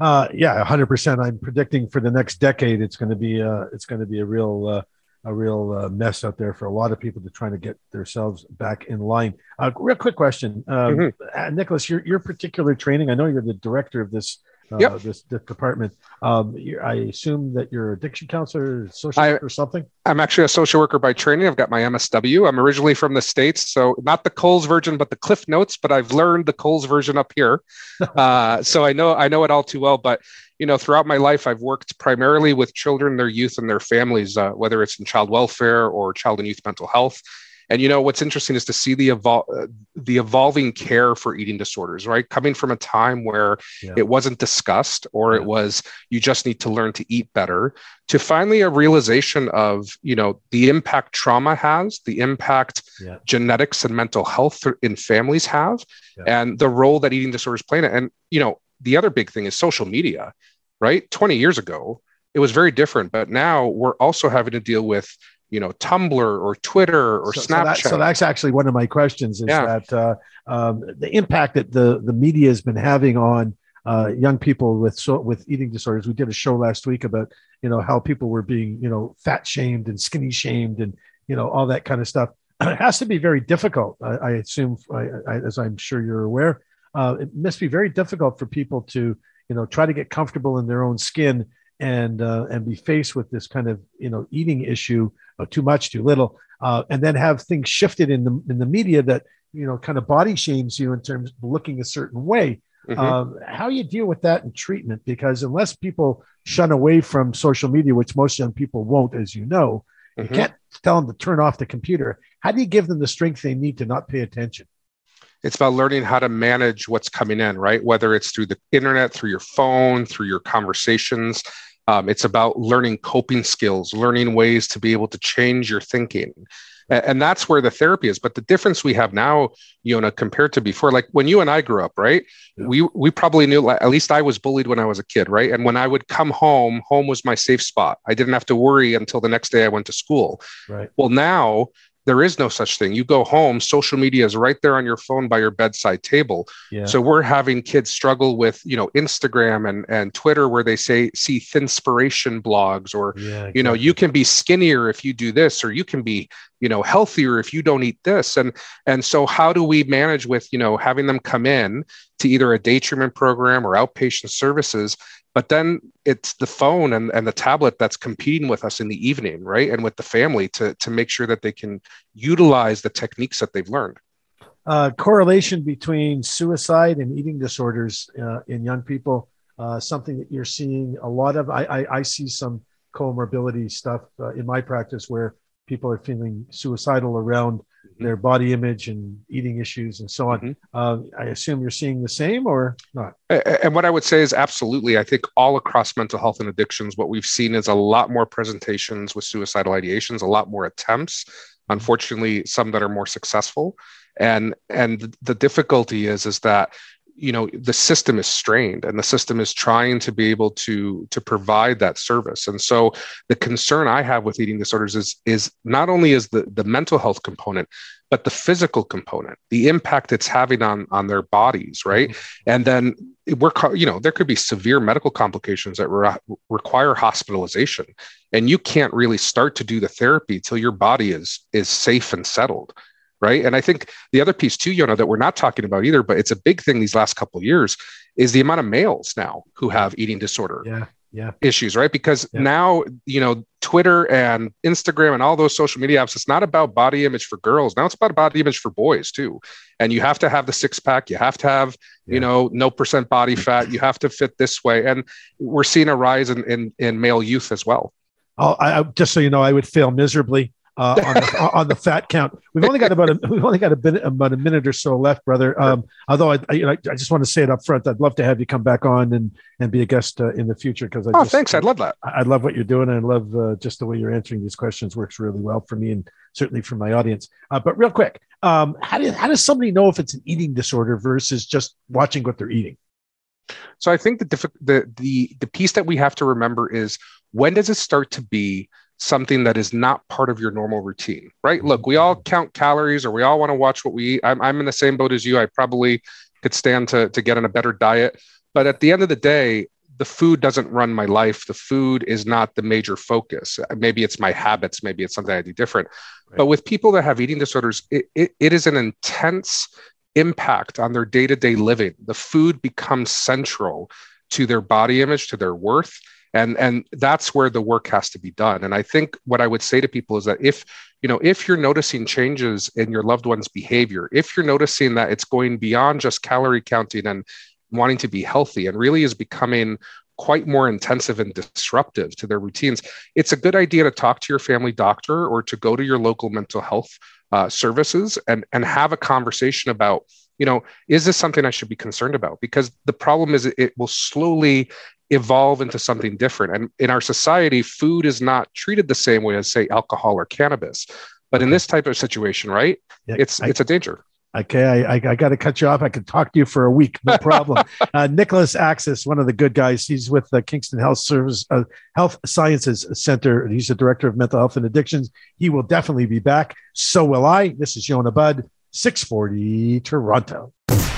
uh, yeah 100% i'm predicting for the next decade it's going to be uh, it's going to be a real uh, a real uh, mess out there for a lot of people to trying to get themselves back in line. Uh, real quick question, um, mm-hmm. Nicholas, your your particular training. I know you're the director of this uh, yep. this, this department. Um, I assume that you're addiction counselor, social I, worker, or something. I'm actually a social worker by training. I've got my MSW. I'm originally from the states, so not the Coles version, but the Cliff Notes. But I've learned the Coles version up here, [LAUGHS] uh, so I know I know it all too well. But you know, throughout my life, I've worked primarily with children, their youth, and their families, uh, whether it's in child welfare or child and youth mental health. And you know what's interesting is to see the evol- the evolving care for eating disorders, right? Coming from a time where yeah. it wasn't discussed, or yeah. it was you just need to learn to eat better, to finally a realization of you know the impact trauma has, the impact yeah. genetics and mental health in families have, and the role that eating disorders play in it. And you know the other big thing is social media, right? Twenty years ago, it was very different, but now we're also having to deal with you know Tumblr or Twitter or so, Snapchat. So, that, so, that's actually one of my questions is yeah. that uh, um, the impact that the the media has been having on uh, young people with so, with eating disorders. We did a show last week about you know how people were being you know fat shamed and skinny shamed and you know all that kind of stuff. [CLEARS THROAT] It has to be very difficult. I, I assume, I, I, as I'm sure you're aware, uh, it must be very difficult for people to you know try to get comfortable in their own skin and uh, and be faced with this kind of you know eating issue uh, too much too little uh, and then have things shifted in the in the media that you know kind of body shames you in terms of looking a certain way mm-hmm. um, how you deal with that in treatment because unless people shun away from social media which most young people won't as you know mm-hmm. you can't tell them to turn off the computer how do you give them the strength they need to not pay attention it's about learning how to manage what's coming in right? Whether it's through the internet through your phone through your conversations. Um, it's about learning coping skills learning ways to be able to change your thinking. And that's where the therapy is. But the difference we have now Yonah compared to before like when you and i grew up right? Yeah. we we probably knew at least i was bullied when i was a kid right? And when i would come home home was my safe spot. I didn't have to worry until the next day i went to school. Right. Well now there is no such thing. You go home, social media is right there on your phone by your bedside table. Yeah. So we're having kids struggle with, you know, Instagram and, and Twitter where they say see inspiration blogs or yeah, exactly. you know, you can be skinnier if you do this or you can be, you know, healthier if you don't eat this. And and so how do we manage with, you know, having them come in to either a day treatment program or outpatient services but then it's the phone and, and the tablet that's competing with us in the evening right? And with the family to, to make sure that they can utilize the techniques that they've learned. Uh, correlation between suicide and eating disorders uh, in young people uh, something that you're seeing a lot of. I, I, I see some comorbidity stuff uh, in my practice where people are feeling suicidal around mm-hmm. their body image and eating issues and so on. Mm-hmm. Uh, I assume you're seeing the same or not? And what I would say is absolutely. I think all across mental health and addictions, what we've seen is a lot more presentations with suicidal ideations, a lot more attempts. Unfortunately, some that are more successful. And and the difficulty is is that you know the system is strained and the system is trying to be able to to provide that service. And so the concern i have with eating disorders is is not only is the the mental health component but the physical component the impact it's having on on their bodies right? Mm-hmm. and then we're you know there could be severe medical complications that re- require hospitalization. And you can't really start to do the therapy till your body is is safe and settled right? And I think the other piece too, Yonah, that we're not talking about either, but it's a big thing these last couple of years, is the amount of males now who have eating disorder. Yeah. Yeah. issues, right? Because yeah. now, you know, Twitter and Instagram and all those social media apps, it's not about body image for girls. Now it's about body image for boys too. And you have to have the six pack, you have to have, yeah. you know, no percent body fat, you have to fit this way. And we're seeing a rise in in, in male youth as well. Oh, I, just so you know, I would fail miserably uh, on, the, on the fat count. We've only got about a we've only got a bit about a minute or so left, brother. Um, although I, I, I, just want to say it up front, I'd love to have you come back on and and be a guest uh, in the future because oh just, thanks, I'd love that. I, I love what you're doing, and I love uh, just the way you're answering these questions. Works really well for me and certainly for my audience. Uh, but real quick, um, how do how does somebody know if it's an eating disorder versus just watching what they're eating? So I think the the the the piece that we have to remember is when does it start to be something that is not part of your normal routine, right? Look, we all mm-hmm. count calories or we all want to watch what we eat. I'm, I'm in the same boat as you. I probably could stand to, to get on a better diet. But at the end of the day, the food doesn't run my life. The food is not the major focus. Maybe it's my habits. Maybe it's something I do different. Right. But with people that have eating disorders, it, it, it is an intense impact on their day to day living. The food becomes central to their body image, to their worth. And, and that's where the work has to be done. And I think what I would say to people is that if you know if you're noticing changes in your loved one's behavior, if you're noticing that it's going beyond just calorie counting and wanting to be healthy and really is becoming quite more intensive and disruptive to their routines, it's a good idea to talk to your family doctor or to go to your local mental health uh, services and, and have a conversation about, you know, is this something I should be concerned about? Because the problem is it will slowly evolve into something different. And in our society, food is not treated the same way as, say, alcohol or cannabis. But in this type of situation, right, yeah, it's I, it's a danger. Okay, I, I, I got to cut you off. I could talk to you for a week, no problem. [LAUGHS] uh, Nicholas Axas, one of the good guys, he's with the Kingston Health Service uh, Health Sciences Center. He's the director of mental health and addictions. He will definitely be back. So will I. This is Yonah Budd, 640 Toronto.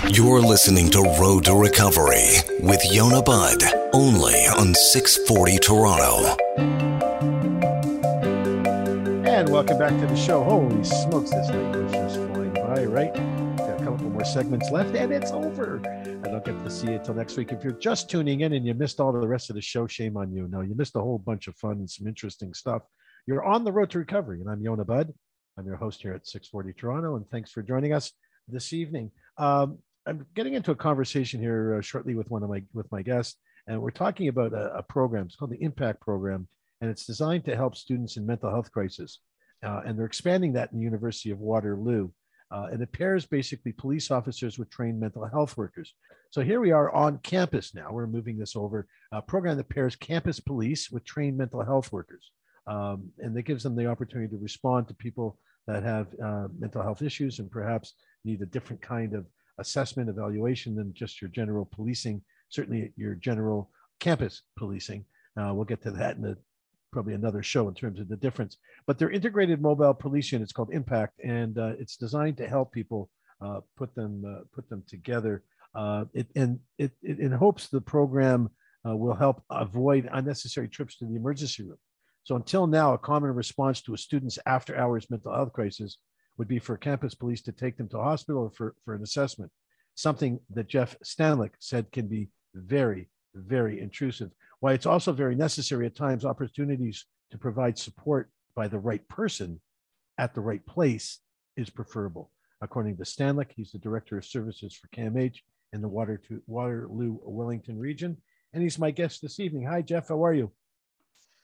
You're listening to Road to Recovery with Yonah Budd, only on 640 Toronto. And welcome back to the show. Holy smokes, this night was just flying by, right? Got a couple more segments left, and it's over. I don't get to see it till next week. If you're just tuning in and you missed all the rest of the show, shame on you. No, you missed a whole bunch of fun and some interesting stuff. You're on the road to recovery, and I'm Yonah Budd. I'm your host here at 640 Toronto, and thanks for joining us this evening. Um, I'm getting into a conversation here uh, shortly with one of my with my guests, and we're talking about a, a, program. It's called the Impact Program, and it's designed to help students in mental health crisis. Uh, and they're expanding that in the University of Waterloo. Uh, and it pairs basically police officers with trained mental health workers. So here we are on campus now. We're moving this over a program that pairs campus police with trained mental health workers. Um, and that gives them the opportunity to respond to people that have uh, mental health issues and perhaps need a different kind of assessment evaluation than just your general policing, certainly your general campus policing. Uh, we'll get to that in a, probably another show in terms of the difference. But they're integrated mobile police units called Impact, and uh, it's designed to help people uh, put them uh, put them together. Uh, it, and it, it, in hopes the program uh, will help avoid unnecessary trips to the emergency room. So until now, a common response to a student's after-hours mental health crisis would be for campus police to take them to hospital or for, for an assessment, something that Jeff Stanlick said can be very, very intrusive. Why it's also very necessary at times, opportunities to provide support by the right person at the right place is preferable. According to Stanlick, he's the director of services for CAMH in the Water to, Waterloo Wellington region. And he's my guest this evening. Hi, Jeff. How are you?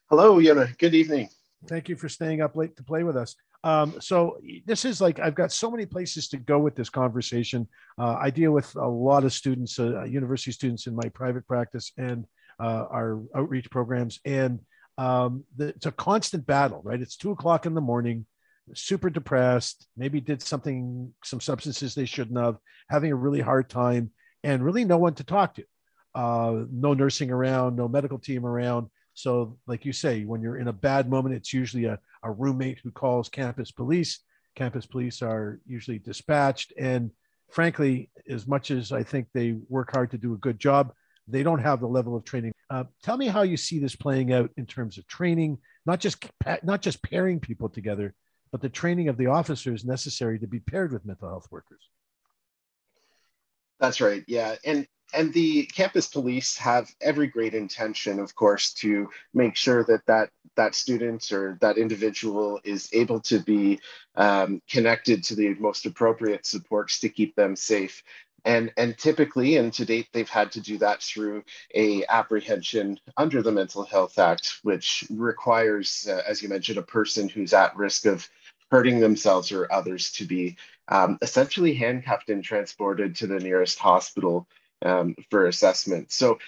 Hello, Yonah. Good evening. Thank you for staying up late to play with us. Um, so this is like I've got so many places to go with this conversation. Uh, I deal with a lot of students, uh, university students in my private practice and uh, our outreach programs, and um, the, it's a constant battle. Right? It's two o'clock in the morning, super depressed, maybe did something, some substances they shouldn't have, having a really hard time, and really no one to talk to. Uh, no nursing around, no medical team around. So, like you say, when you're in a bad moment, it's usually a, a roommate who calls campus police. Campus police are usually dispatched. And frankly, as much as I think they work hard to do a good job, they don't have the level of training. Uh, tell me how you see this playing out in terms of training, not just not just pairing people together, but the training of the officers necessary to be paired with mental health workers. That's right. Yeah, and and the campus police have every great intention, of course, to make sure that that that student or that individual is able to be um, connected to the most appropriate supports to keep them safe. And, and typically, and to date, they've had to do that through a apprehension under the Mental Health Act, which requires, uh, as you mentioned, a person who's at risk of hurting themselves or others to be um, essentially handcuffed and transported to the nearest hospital um, for assessment. So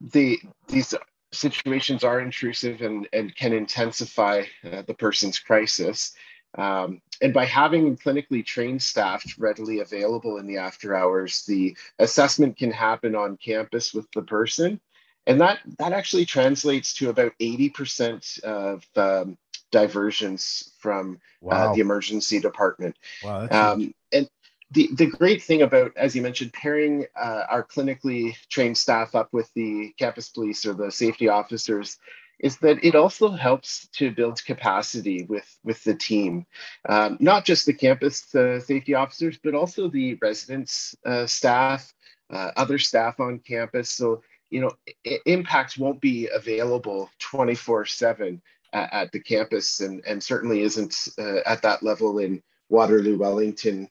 the these situations are intrusive and, and can intensify uh, the person's crisis. Um, and by having clinically trained staff readily available in the after hours, the assessment can happen on campus with the person. And that, that actually translates to about 80% of um, diversions from uh, wow. uh, the emergency department. Wow, um, and the, the great thing about, as you mentioned, pairing uh, our clinically trained staff up with the campus police or the safety officers is that it also helps to build capacity with, with the team, um, not just the campus uh, safety officers, but also the residents, uh, staff, uh, other staff on campus. So, you know, I- impacts won't be available 24 7 at, at, the campus and, and certainly isn't uh, at that level in Waterloo, Wellington,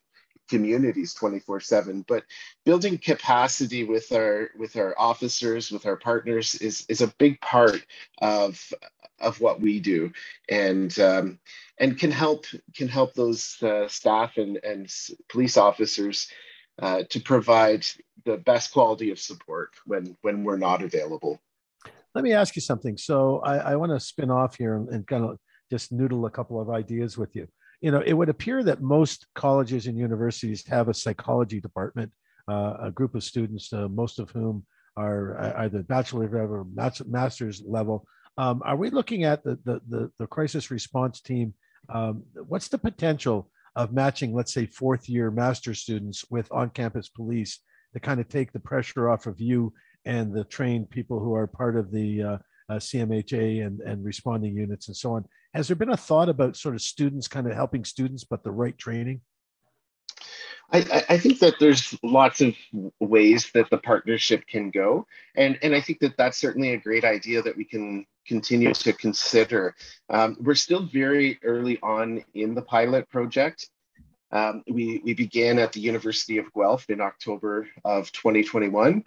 communities 24 7 but building capacity with our with our officers with our partners is is a big part of of what we do. And um, and can help can help those uh, staff and and police officers uh, to provide the best quality of support when when we're not available. Let me ask you something. So i, I want to spin off here and, and kind of just noodle a couple of ideas with you you know, it would appear that most colleges and universities have a psychology department, uh, a group of students, uh, most of whom are uh, either bachelor level or master's level. Um, are we looking at the, the, the, the crisis response team? Um, what's the potential of matching, let's say, fourth year master students with on campus police to kind of take the pressure off of you and the trained people who are part of the uh, uh, CMHA and, and responding units and so on. Has there been a thought about sort of students kind of helping students, but the right training? I, I, think that there's lots of ways that the partnership can go. And, and I think that that's certainly a great idea that we can continue to consider. Um, we're still very early on in the pilot project. Um, we, we began at the University of Guelph in October of 2021.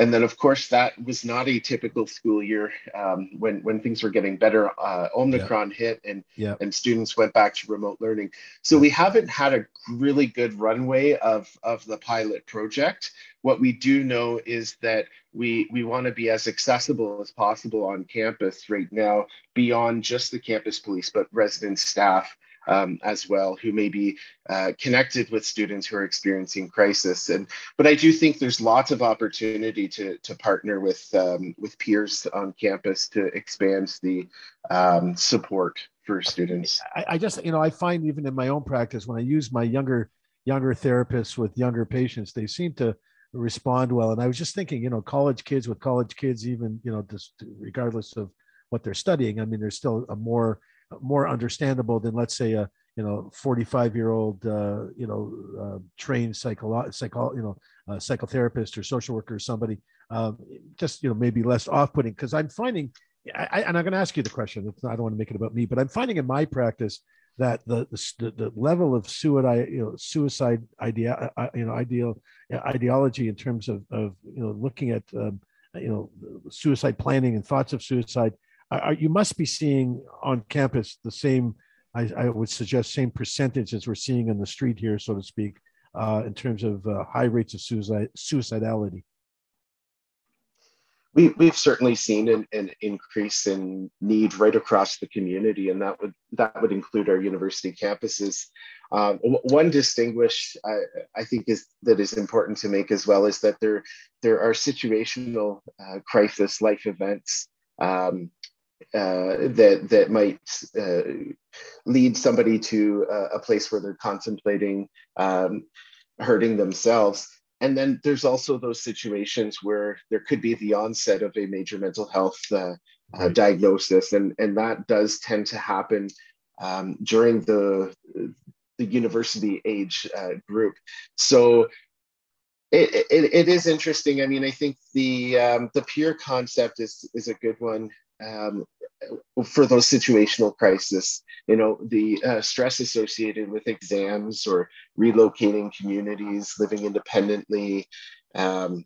And then, of course, that was not a typical school year um, when, when things were getting better. Uh, Omicron yeah. hit and, yeah. and students went back to remote learning. So we haven't had a really good runway of, of the pilot project. What we do know is that we, we want to be as accessible as possible on campus right now, beyond just the campus police, but resident staff um, as well who may be uh, connected with students who are experiencing crisis. And but I do think there's lots of opportunity to to partner with um, with peers on campus to expand the um, support for students. I, I just you know I find even in my own practice when I use my younger younger therapists with younger patients, they seem to respond well. And I was just thinking, you know, college kids with college kids, even you know, just regardless of what they're studying. I mean, there's still a more more understandable than let's say a you know 45 year old uh, you know uh, trained psycho, psycho you know uh, psychotherapist or social worker or somebody um, just you know maybe less off-putting. Because i'm finding I, and i'm going to ask you the question. I don't want to make it about me but i'm finding in my practice that the the, the level of suicide you know suicide idea uh, uh, you know ideal uh, ideology in terms of of you know looking at um, you know suicide planning and thoughts of suicide I, you must be seeing on campus the same, I, I, would suggest, same percentage as we're seeing in the street here, so to speak, uh, in terms of uh, high rates of suicide, suicidality. We, we've certainly seen an, an increase in need right across the community, and that would that would include our university campuses. Um, one distinguish I, I, think is that is important to make as well is that there there are situational uh, crisis life events um, uh, that that might uh, lead somebody to a, a, place where they're contemplating um, hurting themselves. And then there's also those situations where there could be the onset of a major mental health uh, uh diagnosis, and and that does tend to happen um, during the the university age uh, group. So it, it, it is interesting. I mean, I think the um, the peer concept is is a good one um, for those situational crises. You know, the uh, stress associated with exams or relocating communities, living independently, um,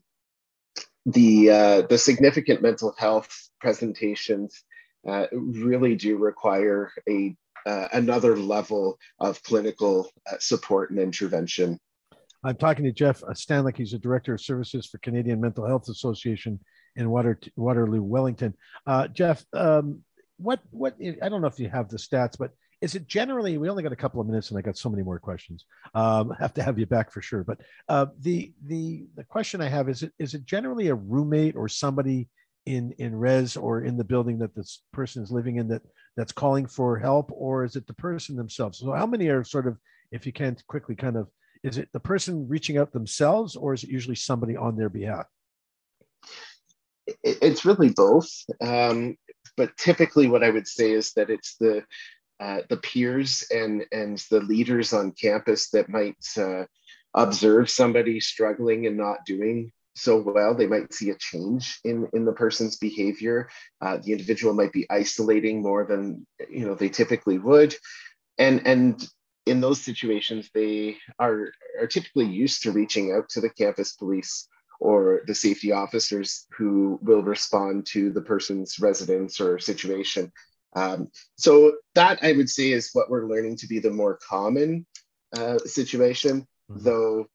the uh, the significant mental health presentations uh, really do require a uh, another level of clinical uh, support and intervention. I'm talking to Jeff Stanlick. He's a director of services for Canadian Mental Health Association in Water, Waterloo, Wellington. Uh, Jeff, um, what what I don't know if you have the stats, but is it generally? We only got a couple of minutes, and I got so many more questions. Um, [LAUGHS] have to have you back for sure. But uh, the the the question I have is it is it generally a roommate or somebody in in res or in the building that this person is living in that that's calling for help, or is it the person themselves? So how many are sort of, if you can quickly kind of is it the person reaching out themselves or is it usually somebody on their behalf? It's really both. Um, but typically, what I would say is that it's the uh, the peers and and the leaders on campus that might uh, observe somebody struggling and not doing so well they might see a change in in the person's behavior uh, the individual might be isolating more than you know they typically would and and in those situations they are are typically used to reaching out to the campus police or the safety officers who will respond to the person's residence or situation um, so that i would say is what we're learning to be the more common uh, situation mm-hmm. though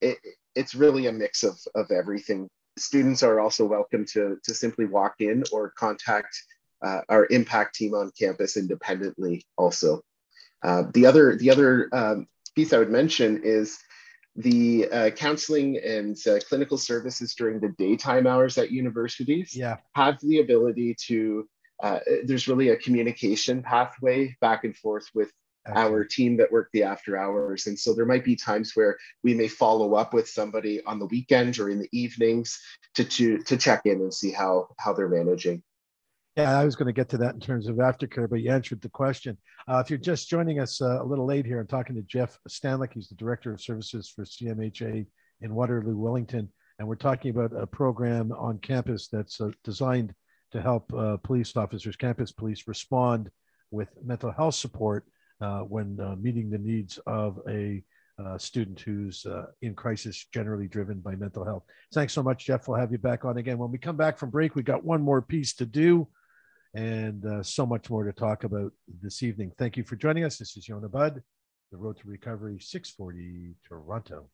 it, it's really a mix of, of everything. Students are also welcome to, to simply walk in or contact uh, our impact team on campus independently also. Uh, the other, the other um, piece I would mention is the uh, counseling and uh, clinical services during the daytime hours at universities yeah. have the ability to, uh, there's really a communication pathway back and forth with our team that work the after hours. And so there might be times where we may follow up with somebody on the weekend or in the evenings to to, to check in and see how how they're managing. Yeah, I was going to get to that in terms of aftercare, but you answered the question. Uh, if you're just joining us uh, a little late here, I'm talking to Jeff Stanlick. He's the Director of Services for CMHA in Waterloo, Wellington. And we're talking about a program on campus that's uh, designed to help uh, police officers, campus police, respond with mental health support uh, when uh, meeting the needs of a student who's in crisis, generally driven by mental health. Thanks so much, Jeff. We'll have you back on again. When we come back from break, we got one more piece to do and uh, so much more to talk about this evening. Thank you for joining us. This is Yonah Budd the Road to Recovery 640 Toronto.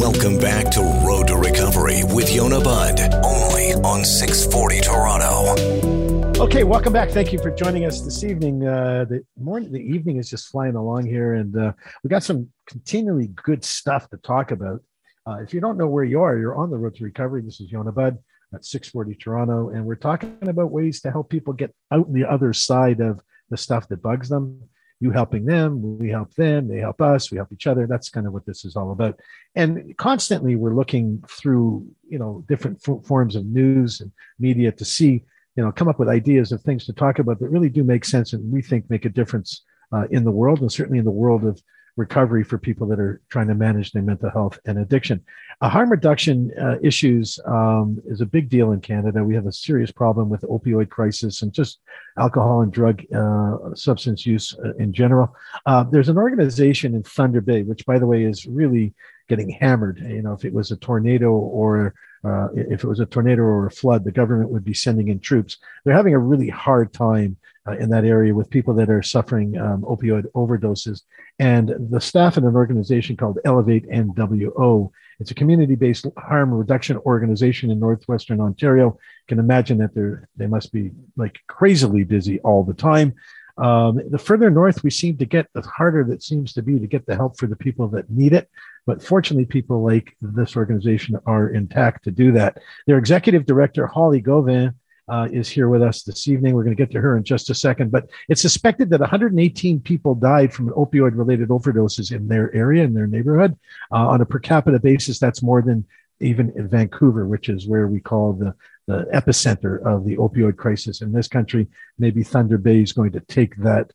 Welcome back to Road to Recovery with Yonah Budd, only on 640 Toronto. Okay, welcome back. Thank you for joining us this evening. Uh, the morning, the evening is just flying along here, and uh, we got some continually good stuff to talk about. Uh, if you don't know where you are, you're on the Road to Recovery. This is Yonah Budd at 640 Toronto, and we're talking about ways to help people get out the other side of the stuff that bugs them you helping them, we help them, they help us, we help each other. That's kind of what this is all about. And constantly we're looking through, you know, different f- forms of news and media to see, you know, come up with ideas of things to talk about that really do make sense and we think make a difference uh, in the world and certainly in the world of recovery for people that are trying to manage their mental health and addiction. Uh, harm reduction uh, issues um, is a big deal in Canada. We have a serious problem with opioid crisis and just alcohol and drug uh, substance use uh, in general. Uh, there's an organization in Thunder Bay, which, by the way, is really getting hammered. You know, if it was a tornado or uh, if it was a tornado or a flood, the government would be sending in troops. They're having a really hard time uh, in that area with people that are suffering um, opioid overdoses. And the staff in an organization called Elevate NWO, it's a community-based harm reduction organization in northwestern Ontario. Can imagine that they're they must be like crazily busy all the time. Um, the further north we seem to get, the harder it seems to be to get the help for the people that need it. But fortunately, people like this organization are intact to do that. Their executive director, Holly Gauvin, uh, is here with us this evening. We're going to get to her in just a second. But it's suspected that 118 people died from opioid related overdoses in their area, in their neighborhood. Uh, on a per capita basis, that's more than even in Vancouver, which is where we call the, the epicenter of the opioid crisis in this country. Maybe Thunder Bay is going to take that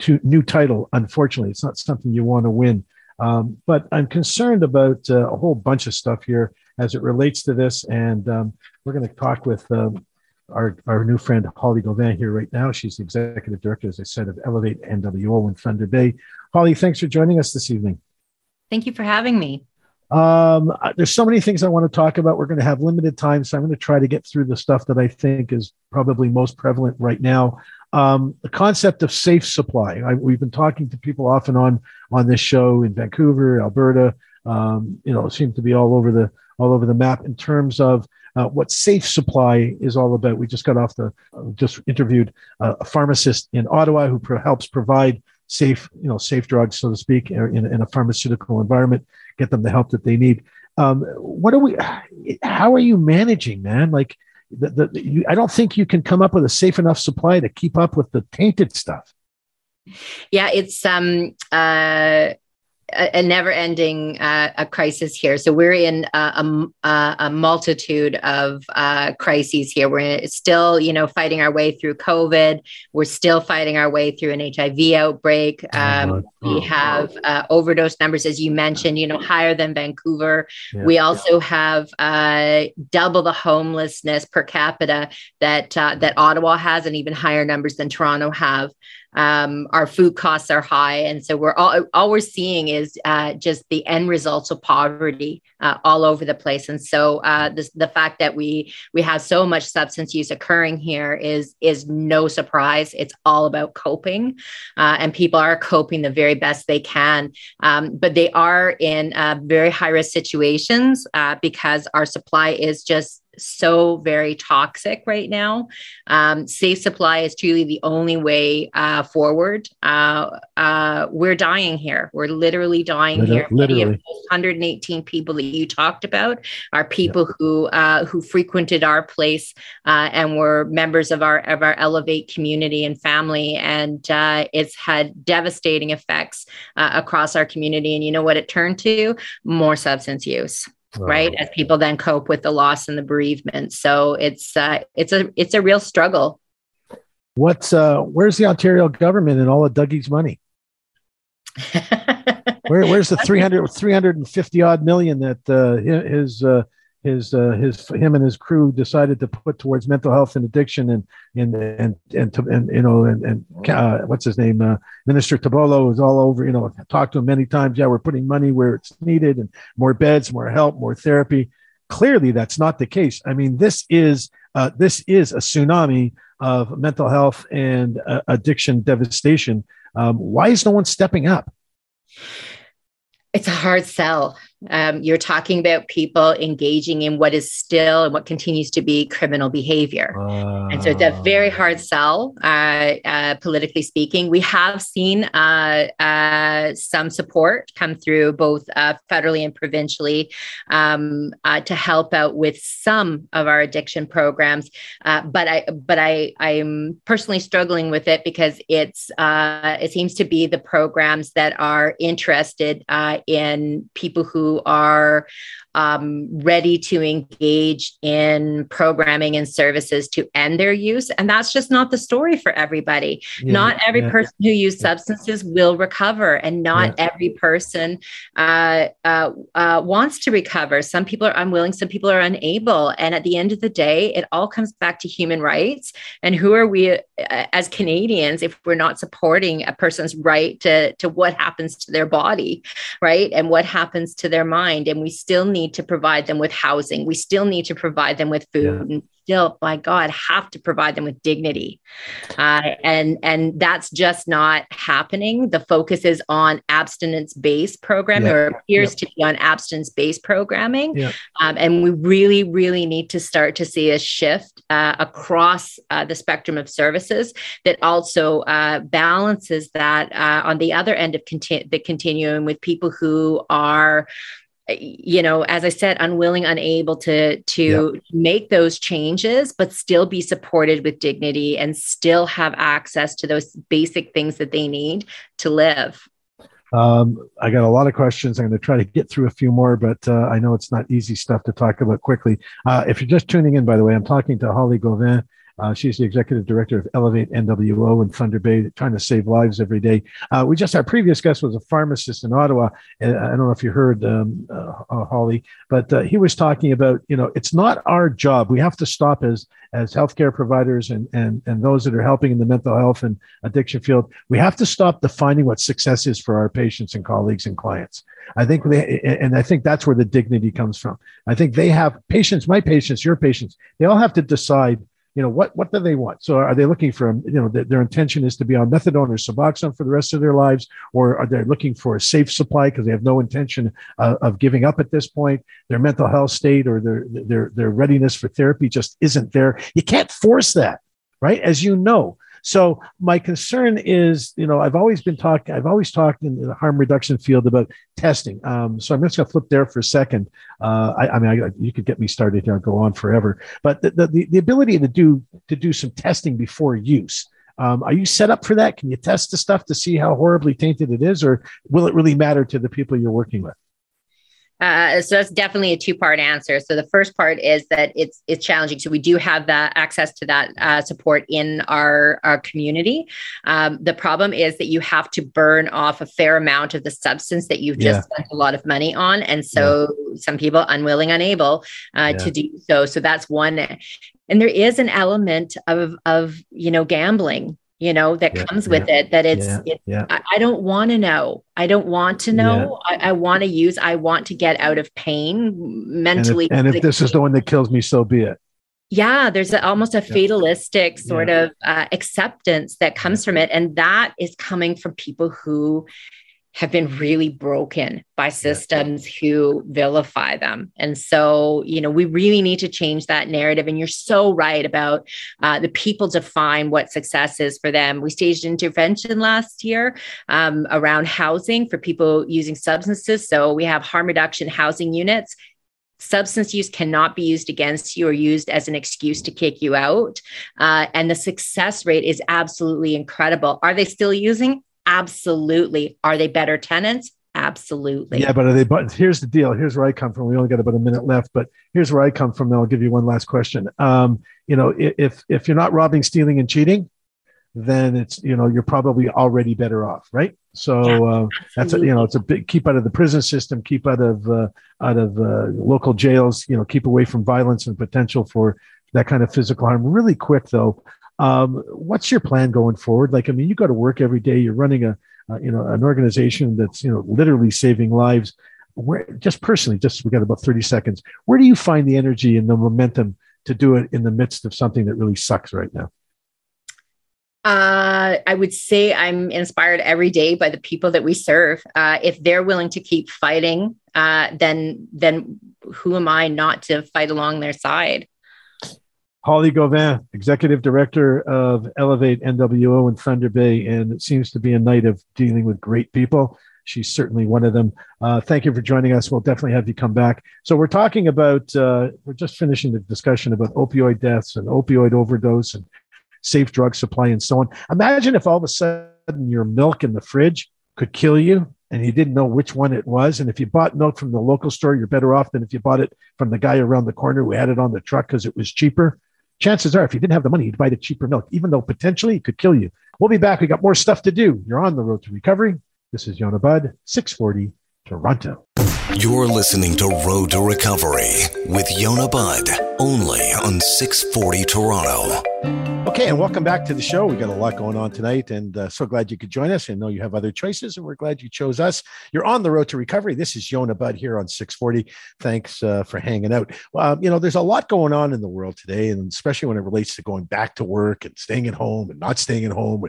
to new title. Unfortunately, it's not something you want to win. Um, but I'm concerned about uh, a whole bunch of stuff here as it relates to this. And um, we're going to talk with um, our, our new friend Holly Gauvin here right now. She's the executive director, as I said, of Elevate NWO in Thunder Bay. Holly, thanks for joining us this evening. Thank you for having me. Um, there's so many things I want to talk about. We're going to have limited time, so I'm going to try to get through the stuff that I think is probably most prevalent right now. Um, the concept of safe supply. I, we've been talking to people off and on on this show in Vancouver, Alberta. Um, you know, seem to be all over the all over the map in terms of uh, what safe supply is all about. We just got off the, uh, just interviewed a pharmacist in Ottawa who pro- helps provide safe, you know, safe drugs, so to speak, in, in, a pharmaceutical environment, get them the help that they need. Um, what are we? How are you managing, man? Like, the, the, you, I don't think you can come up with a safe enough supply to keep up with the tainted stuff. Yeah, it's um, uh, a, a never-ending uh, a crisis here. So we're in a, a, a multitude of uh, crises here. We're still, you know, fighting our way through COVID. We're still fighting our way through an HIV outbreak. Oh, um, oh, we have uh, overdose numbers, as you mentioned, you know, higher than Vancouver. Yeah, we also yeah. have uh, double the homelessness per capita that uh, that Ottawa has, and even higher numbers than Toronto have um, our food costs are high. And so we're all all we're seeing is uh, just the end results of poverty uh, all over the place. And so uh, this, the fact that we we have so much substance use occurring here is is no surprise. It's all about coping uh, and people are coping the very best they can. Um, but they are in uh, very high risk situations uh, because our supply is just so very toxic right now. Um, safe supply is truly the only way uh, forward. Uh, uh, we're dying here. We're literally dying literally, here. Literally. 118 people that you talked about are people yeah. who uh, who frequented our place uh, and were members of our of our Elevate community and family, and uh, it's had devastating effects across our community. And you know what it turned to? More substance use right? As people then cope with the loss and the bereavement. So it's uh, it's a it's a real struggle. What's uh where's the ontario government and all of dougie's money? [LAUGHS] Where, where's the 300 350 odd million that uh his uh his uh, his him and his crew decided to put towards mental health and addiction and and and and, to, and you know and, and uh, what's his name uh, Minister Tibollo is all over you know talked to him many times. Yeah we're putting money where it's needed and more beds more help more therapy. Clearly that's not the case. I mean this is uh, this is a tsunami of mental health and uh, addiction devastation. Um, why is no one stepping up? It's a hard sell um, you're talking about people engaging in what is still and what continues to be criminal behavior. Uh, and so it's a very hard sell, uh, uh, politically speaking. We have seen uh, uh, some support come through both uh, federally and provincially um, to help out with some of our addiction programs. but I, but I, I'm personally struggling with it because it's it seems to be the programs that are interested in people who are um, ready to engage in programming and services to end their use. And that's just not the story for everybody. Yeah, not every yeah, person who uses yeah. substances will recover, and not every person uh, uh, uh, wants to recover. Some people are unwilling, some people are unable. And at the end of the day, it all comes back to human rights. And who are we uh, as Canadians if we're not supporting a person's right to, to what happens to their body, right? And what happens to their mind? And we still need need to provide them with housing. We still need to provide them with food. Yeah. And still, by God, have to provide them with dignity. Uh, and and that's just not happening. The focus is on abstinence-based programming, yeah. or appears yeah. to be on abstinence-based programming. Yeah. Um, and we really, really need to start to see a shift uh, across uh, the spectrum of services that also uh, balances that uh, on the other end of conti- the continuum with people who are you know as i said unwilling unable to to yep. make those changes but still be supported with dignity and still have access to those basic things that they need to live um, I got a lot of questions. I'm going to try to get through a few more, but uh, I know it's not easy stuff to talk about quickly. Uh, if you're just tuning in, by the way, I'm talking to Holly Gauvin. Uh, she's the executive director of Elevate NWO in Thunder Bay, trying to save lives every day. Uh, we just our previous guest was a pharmacist in Ottawa. And I don't know if you heard um, uh, uh Holly, but uh, he was talking about you know it's not our job. We have to stop as as healthcare providers and and and those that are helping in the mental health and addiction field. We have to stop defining what success is for our patients and colleagues and clients. I think they, and I think that's where the dignity comes from. I think they have patients, my patients, your patients, they all have to decide you know what what do they want? So are they looking for you know th- their intention is to be on methadone or suboxone for the rest of their lives or are they looking for a safe supply because they have no intention uh, of giving up at this point? Their mental health state or their their their readiness for therapy just isn't there. You can't force that right? As you know so my concern is, you know, I've always been talking, I've always talked in the harm reduction field about testing. Um, so I'm just going to flip there for a second. Uh, I, I, mean, I, you could get me started here, I'll go on forever. But the, the, the ability to do to do some testing before use. Um, are you set up for that? Can you test the stuff to see how horribly tainted it is, or will it really matter to the people you're working with? Uh, so that's definitely a two-part answer. So the first part is that it's it's challenging. So we do have that access to that uh, support in our our community. Um, the problem is that you have to burn off a fair amount of the substance that you've just yeah. spent a lot of money on, and so yeah. some people unwilling, unable uh, yeah. to do so. So that's one. And there is an element of of you know gambling you know that yeah, comes with yeah, it that it's, yeah, it's I, I, don't want to know. I don't want to know. I, I want to use i want to get out of pain mentally and if, and if this is the one that kills me so be it. Yeah there's a, almost a fatalistic sort of uh, acceptance that comes from it and that is coming from people who have been really broken by systems who vilify them. And so, you know, we really need to change that narrative. And you're so right about uh, the people define what success is for them. We staged intervention last year um, around housing for people using substances. So we have harm reduction housing units substance use cannot be used against you or used as an excuse to kick you out. Uh, and the success rate is absolutely incredible. Are they still using? Absolutely. Are they better tenants? Absolutely. Yeah, but are they? But here's the deal. Here's where I come from. We only got about a minute left, but here's where I come from. Then I'll give you one last question. Um, you know, if if you're not robbing, stealing, and cheating, then it's you know you're probably already better off, right? So yeah, uh, that's a, you know it's a big keep out of the prison system, keep out of uh, out of uh, local jails. You know, keep away from violence and potential for that kind of physical harm. Really quick though, um, what's your plan going forward? Like, I mean, you go to work every day. You're running a, you know, an organization that's you know literally saving lives. Where just personally, just we got about 30 seconds. Where do you find the energy and the momentum to do it in the midst of something that really sucks right now? Uh, I would say I'm inspired every day by the people that we serve. Uh, if they're willing to keep fighting, uh, then then who am I not to fight along their side? Holly Gauvin, Executive Director of Elevate NWO in Thunder Bay, and it seems to be a night of dealing with great people. She's certainly one of them. Uh, thank you for joining us. We'll definitely have you come back. So we're talking about uh, we're just finishing the discussion about opioid deaths and opioid overdose and safe drug supply and so on. Imagine if all of a sudden your milk in the fridge could kill you and you didn't know which one it was. And if you bought milk from the local store, you're better off than if you bought it from the guy around the corner who had it on the truck because it was cheaper chances are, if you didn't have the money, you'd buy the cheaper milk, even though potentially it could kill you. We'll be back. We got more stuff to do. You're on the road to recovery. This is Yonah Budd, 640 Toronto. You're listening to Road to Recovery with Yonah Budd, only on 640 Toronto. Okay, and welcome back to the show. We got a lot going on tonight, and uh, so glad you could join us. I know you have other choices, and we're glad you chose us. You're on the road to recovery. This is Yonah Budd here on 640. Thanks uh, for hanging out. Well, you know, there's a lot going on in the world today, and especially when it relates to going back to work and staying at home and not staying at home.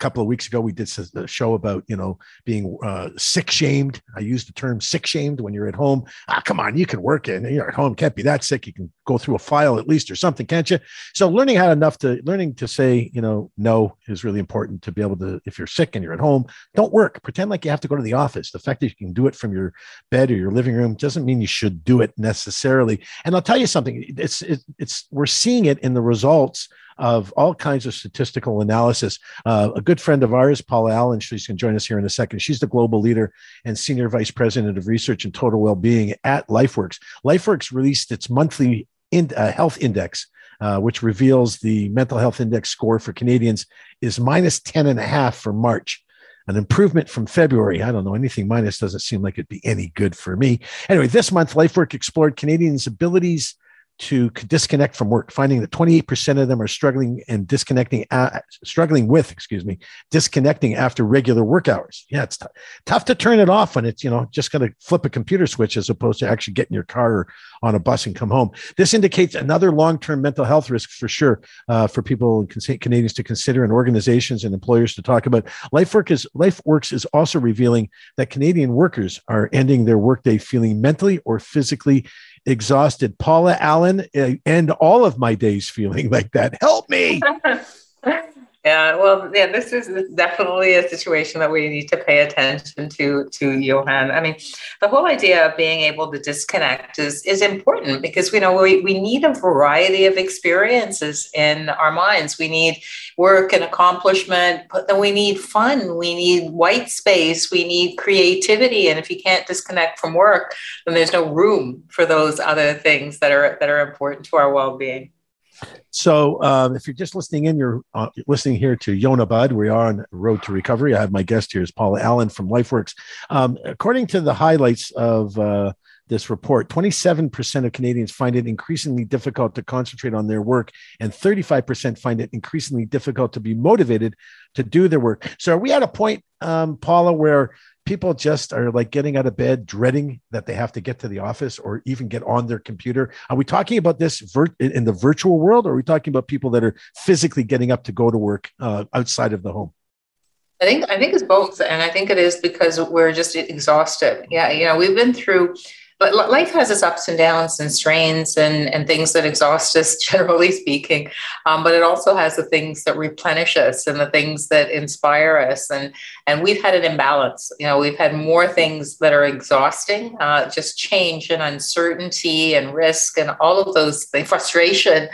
A couple of weeks ago, we did a show about you know being uh, sick shamed. I used the term sick shamed when you're at home. Ah, come on, you can work and you're at home. Can't be that sick. You can go through a file at least or something, can't you? So learning how enough to learning to say, you know, no is really important to be able to, if you're sick and you're at home, don't work. Pretend like you have to go to the office. The fact that you can do it from your bed or your living room doesn't mean you should do it necessarily. And I'll tell you something, it's, it's, it's we're seeing it in the results of all kinds of statistical analysis. Uh, a good friend of ours, Paula Allen, she's going to join us here in a second. She's the global leader and senior vice president of research and total well-being at LifeWorks. LifeWorks released its monthly in, uh, health index. Uh, which reveals the mental health index score for Canadians is minus 10 and a half for March an improvement from February. I don't know, anything minus doesn't seem like it'd be any good for me. Anyway, this month, LifeWork explored Canadians' abilities to disconnect from work, finding that 28% of them are struggling and disconnecting, uh, struggling with, excuse me, disconnecting after regular work hours. Yeah, it's t- tough to turn it off when it's, you know, just going to flip a computer switch as opposed to actually getting your car or on a bus and come home. This indicates another long term mental health risk for sure uh, for people, and Canadians to consider and organizations and employers to talk about. LifeWork is, LifeWorks is also revealing that Canadian workers are ending their workday feeling mentally or physically exhausted. Paula Allen, eh, end all of my days feeling like that. Help me. [LAUGHS] Yeah, well, yeah, this is definitely a situation that we need to pay attention to, to Yonah. I mean, the whole idea of being able to disconnect is is important because we know we, we need a variety of experiences in our minds. We need work and accomplishment, but then we need fun, we need white space, we need creativity. And if you can't disconnect from work, then there's no room for those other things that are that are important to our well-being. So, um, if you're just listening in, you're uh, listening here to Yonah Budd. We are on Road to Recovery. I have my guest here is Paula Allen from LifeWorks. Um, according to the highlights of uh, this report, 27% of Canadians find it increasingly difficult to concentrate on their work, and 35% find it increasingly difficult to be motivated to do their work. So, are we at a point, um, Paula, where people just are like getting out of bed dreading that they have to get to the office or even get on their computer are we talking about this vir- in the virtual world or are we talking about people that are physically getting up to go to work uh, outside of the home I think I think it's both, and I think it is because we're just exhausted. Yeah, you know, we've been through but life has its ups and downs and strains and, and things that exhaust us, [LAUGHS] generally speaking. Um, but it also has the things that replenish us and the things that inspire us. And, and we've had an imbalance. You know, we've had more things that are exhausting, uh, just change and uncertainty and risk and all of those [LAUGHS] things, frustration.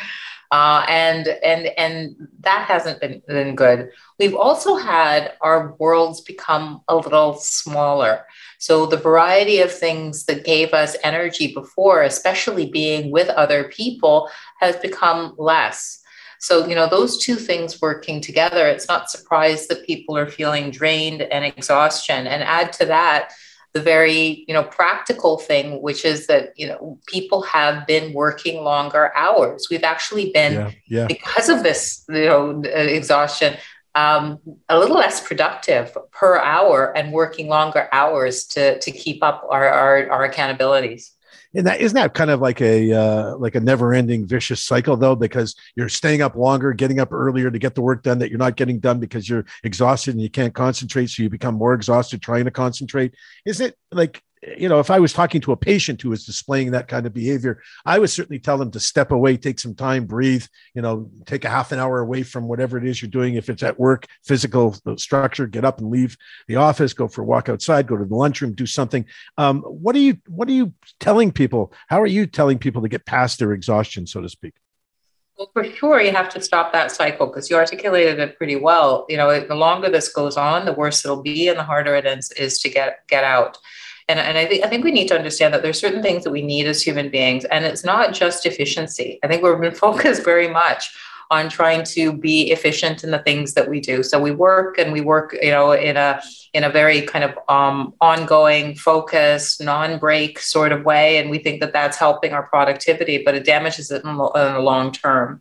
Uh, and and and that hasn't been, been good. We've also had our worlds become a little smaller. So the variety of things that gave us energy before, especially being with other people, has become less. So, you know, those two things working together, it's not surprised that people are feeling drained and exhaustion. And add to that, the very you know practical thing which is that you know people have been working longer hours we've actually been yeah, yeah. because of this you know exhaustion um, a little less productive per hour and working longer hours to, to keep up our, our, our accountabilities. And that isn't that kind of like a uh, like a never-ending vicious cycle though, because you're staying up longer, getting up earlier to get the work done that you're not getting done because you're exhausted and you can't concentrate, so you become more exhausted trying to concentrate. Is it like you know, if I was talking to a patient who was displaying that kind of behavior, I would certainly tell them to step away, take some time, breathe, you know, take a half an hour away from whatever it is you're doing. If it's at work, physical structure, get up and leave the office, go for a walk outside, go to the lunchroom, do something. Um, what are you, what are you telling people? How are you telling people to get past their exhaustion, so to speak? Well, for sure, you have to stop that cycle because you articulated it pretty well. You know, the longer this goes on, the worse it'll be, and the harder it is, is to get get out. And, and I, think, I think we need to understand that there's certain things that we need as human beings, and it's not just efficiency. I think we've been [LAUGHS] focused very much on trying to be efficient in the things that we do. So we work and we work, you know, in a in a very kind of um, ongoing, focused, non-break sort of way, and we think that that's helping our productivity, but it damages it in the long term.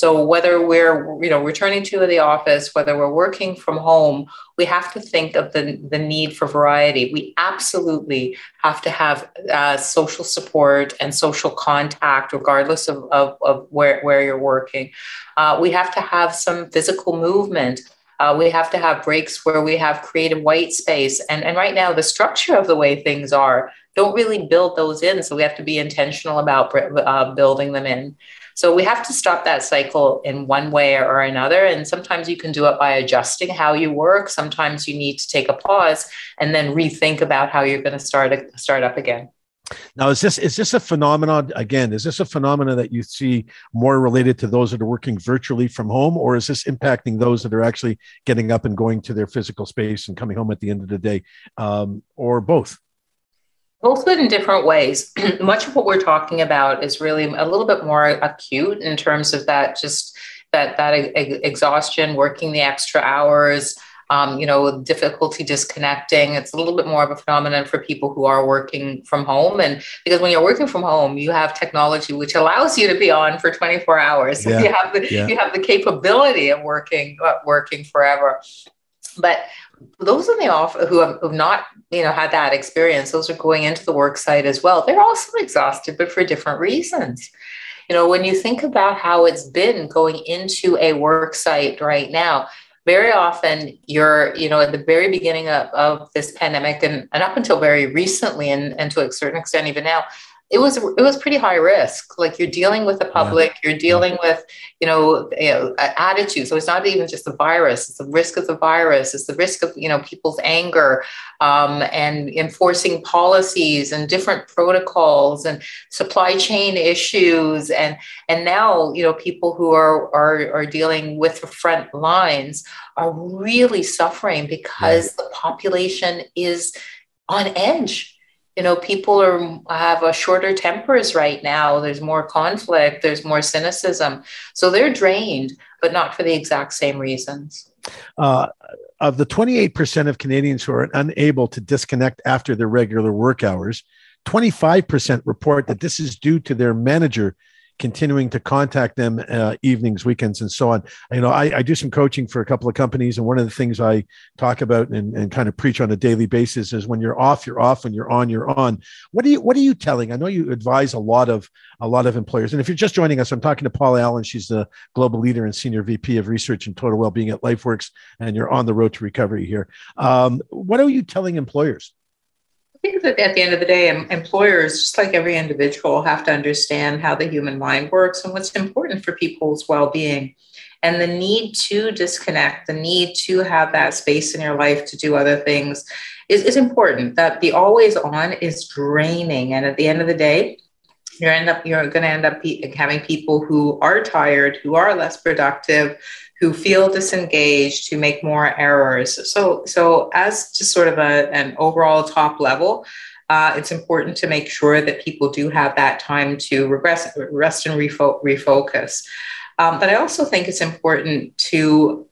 So whether we're you know returning to the office, whether we're working from home, we have to think of the, the need for variety. We absolutely have to have uh, social support and social contact, regardless of, of, of where, where you're working. Uh, we have to have some physical movement. Uh, we have to have breaks where we have creative white space. And, and right now, the structure of the way things are don't really build those in. So we have to be intentional about uh, building them in. So we have to stop that cycle in one way or another. And sometimes you can do it by adjusting how you work. Sometimes you need to take a pause and then rethink about how you're going to start start up again. Now, is this is this a phenomenon again? Is this a phenomenon that you see more related to those that are working virtually from home, or is this impacting those that are actually getting up and going to their physical space and coming home at the end of the day, um, or both? Both in different ways. [CLEARS THROAT] Much of what we're talking about is really a little bit more acute in terms of that just that that exhaustion, working the extra hours, um, you know, difficulty disconnecting. It's a little bit more of a phenomenon for people who are working from home. And because when you're working from home, you have technology which allows you to be on for 24 hours. [LAUGHS] Yeah, you have the yeah. you have the capability of working uh, working forever. But those in the off who have who've not you know had that experience those are going into the work site as well. They're also exhausted but for different reasons. You know when you think about how it's been going into a work site right now very often you're you know at the very beginning of, of this pandemic and, and up until very recently and, and to a certain extent even now it was it was pretty high risk. Like you're dealing with the public yeah. you're dealing with you know, you know attitude. So it's not even just the virus it's the risk of the virus it's the risk of you know people's anger um, and enforcing policies and different protocols and supply chain issues. And and now you know people who are are, are dealing with the front lines are really suffering because yeah. the population is on edge you know people are have a shorter tempers right now. There's more conflict. There's more cynicism. So they're drained but not for the exact same reasons. Uh, of the 28% of canadians who are unable to disconnect after their regular work hours 25% report that this is due to their manager continuing to contact them uh, evenings, weekends, and so on. You know, I, I, do some coaching for a couple of companies, and one of the things I talk about and, and kind of preach on a daily basis is when you're off, you're off. When you're on, you're on. What are you What are you telling? I know you advise a lot of a lot of employers, and if you're just joining us, I'm talking to Paula Allen. She's the global leader and senior VP of research and total well-being at LifeWorks, and you're on the road to recovery here. Um, what are you telling employers? I think that at the end of the day, employers, just like every individual, have to understand how the human mind works and what's important for people's well being. And the need to disconnect, the need to have that space in your life to do other things is, is important. That the always on is draining. And at the end of the day, you're end up you're going to end up having people who are tired, who are less productive, who feel disengaged, who make more errors. So, so as just sort of a, an overall top level, uh, it's important to make sure that people do have that time to regress, rest and refo- refocus. Um, but I also think it's important to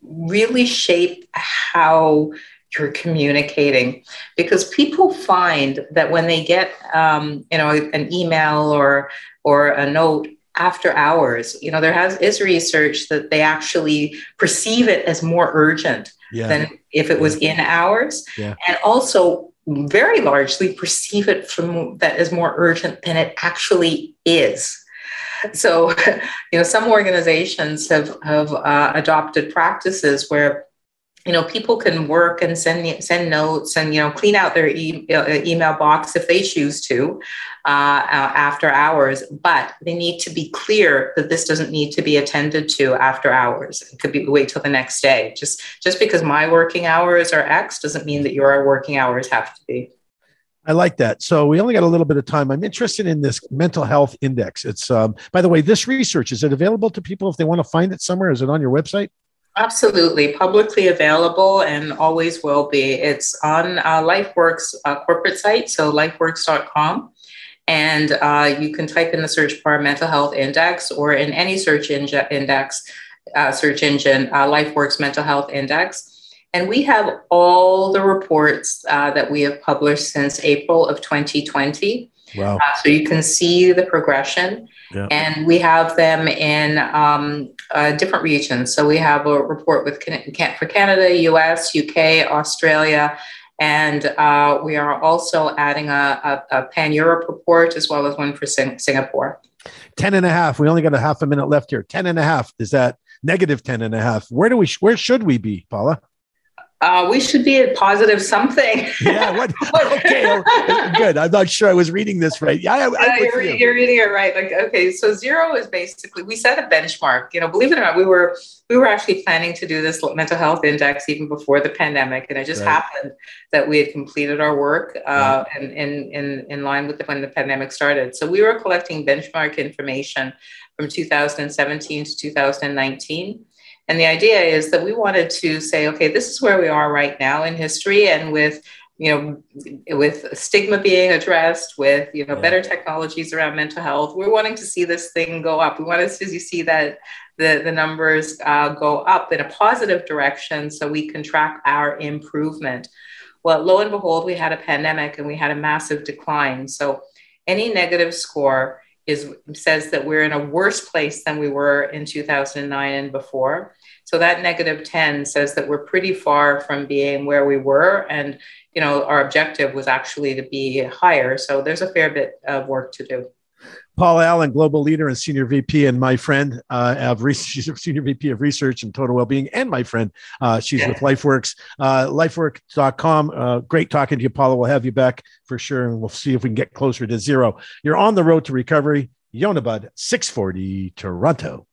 really shape how you're communicating because people find that when they get um, you know an email or or a note after hours. You know, there has is research that they actually perceive it as more urgent yeah. than if it was in hours, yeah. and also very largely perceive it from that as more urgent than it actually is. So, [LAUGHS] you know, some organizations have have uh, adopted practices where you know people can work and send send notes and you know clean out their e- uh, email box if they choose to uh, uh, after hours but they need to be clear that this doesn't need to be attended to after hours it could be wait till the next day just just because my working hours are x doesn't mean that your working hours have to be I like that. So we only got a little bit of time. I'm interested in this mental health index. It's, um, by the way, this research is it available to people if they want to find it somewhere? Is it on your website? Absolutely, publicly available and always will be. It's on uh, LifeWorks uh, corporate site, so lifeworks.com. And uh, you can type in the search bar mental health index or in any search index, uh, search engine, uh, LifeWorks mental health index. And we have all the reports uh, that we have published since April of 2020. Wow. so you can see the progression. Yeah. And we have them in um, uh, different regions. So we have a report with for Canada, US, UK, Australia, and uh, we are also adding a, a, a pan Europe report as well as one for Sing- Singapore. 10 and a half. We only got a half a minute left here. 10 and a half. Is that negative 10 and a half? Where do we, where should we be, Paula? Uh, we should be at positive something. yeah. What, okay. [LAUGHS] Good. I'm not sure I was reading this right. Yeah. I, yeah you're, you. you're, reading it right. Like, okay. So zero is basically, we set a benchmark, you know, believe it or not, we were, we were actually planning to do this mental health index even before the pandemic. And it just right. happened that we had completed our work uh, right. in, in, in, in line with the, when the pandemic started. So we were collecting benchmark information from 2017 to 2019 and the idea is that we wanted to say, okay, this is where we are right now in history, and with you know, with stigma being addressed, with you know, yeah. better technologies around mental health, we're wanting to see this thing go up. We want to see that the the numbers uh, go up in a positive direction, so we can track our improvement. Well, lo and behold, we had a pandemic and we had a massive decline. So any negative score is says that we're in a worse place than we were in 2009 and before. So that negative 10 says that we're pretty far from being where we were and you know our objective was actually to be higher. So there's a fair bit of work to do. Paul Allen, global leader and senior VP, and my friend uh, of [LAUGHS] she's a senior VP of research and total well-being, and my friend, uh, she's yeah. with LifeWorks, uh, LifeWorks.com. Uh, great talking to you, Paula. We'll have you back for sure, and we'll see if we can get closer to zero. You're on the road to recovery. Yonah Budd, 640 Toronto.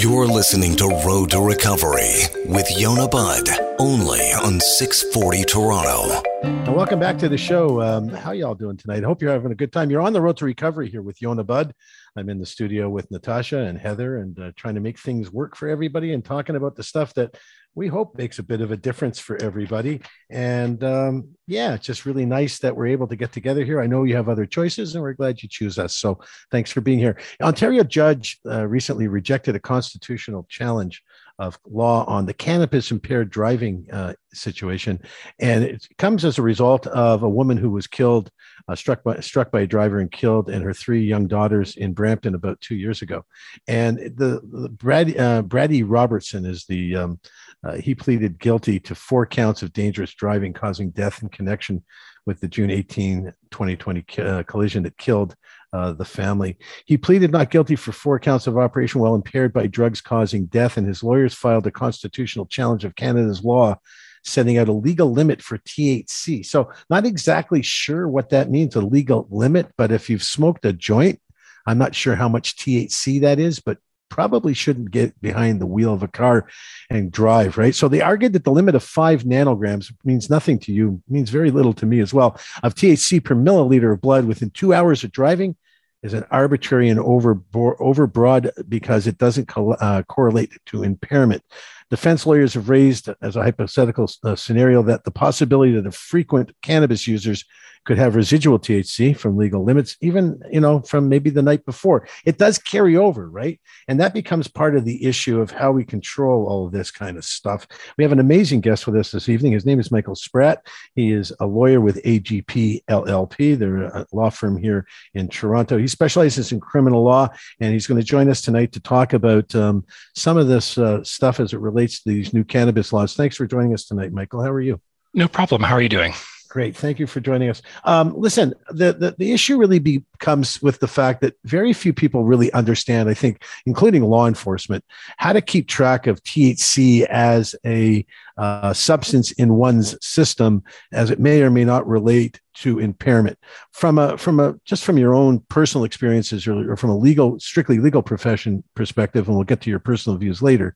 You're listening to Road to Recovery with Yonah Budd, only on 640 Toronto. And welcome back to the show. Um, how y'all doing tonight? I hope you're having a good time. You're on the road to recovery here with Yonah Budd. I'm in the studio with Natasha and Heather and uh, trying to make things work for everybody and talking about the stuff that we hope makes a bit of a difference for everybody. And um, yeah, it's just really nice that we're able to get together here. I know you have other choices, and we're glad you choose us. So thanks for being here. Ontario judge uh, recently rejected a constitutional challenge of law on the cannabis impaired driving uh, situation, and it comes as a result of a woman who was killed, uh, struck by struck by a driver and killed, and her three young daughters in Brampton about two years ago. And the, the Brad uh, Brady Robertson is the um, uh, he pleaded guilty to four counts of dangerous driving causing death in connection with the June 18, 2020 uh, collision that killed uh, the family. He pleaded not guilty for four counts of operation while impaired by drugs causing death, and his lawyers filed a constitutional challenge of Canada's law setting out a legal limit for THC. So, not exactly sure what that means, a legal limit, but if you've smoked a joint, I'm not sure how much THC that is, but probably shouldn't get behind the wheel of a car and drive, right? So they argued that the limit of five nanograms means nothing to you, means very little to me as well, of THC per milliliter of blood within two hours of driving is an arbitrary and over overbroad because it doesn't co- uh, correlate to impairment. Defense lawyers have raised as a hypothetical uh, scenario that the possibility that the frequent cannabis users could have residual THC from legal limits, even you know from maybe the night before. It does carry over, right? And that becomes part of the issue of how we control all of this kind of stuff. We have an amazing guest with us this evening. His name is Michael Spratt. He is a lawyer with AGP LLP. They're a law firm here in Toronto. He specializes in criminal law, and he's going to join us tonight to talk about um, some of this uh, stuff as it relates to these new cannabis laws. Thanks for joining us tonight, Michael. How are you? No problem. How are you doing? Great. Thank you for joining us. Um, listen, the, the, the issue really becomes with the fact that very few people really understand, I think, including law enforcement, how to keep track of THC as a uh, substance in one's system, as it may or may not relate to impairment. From a from a just from your own personal experiences, or, or from a legal, strictly legal profession perspective, and we'll get to your personal views later.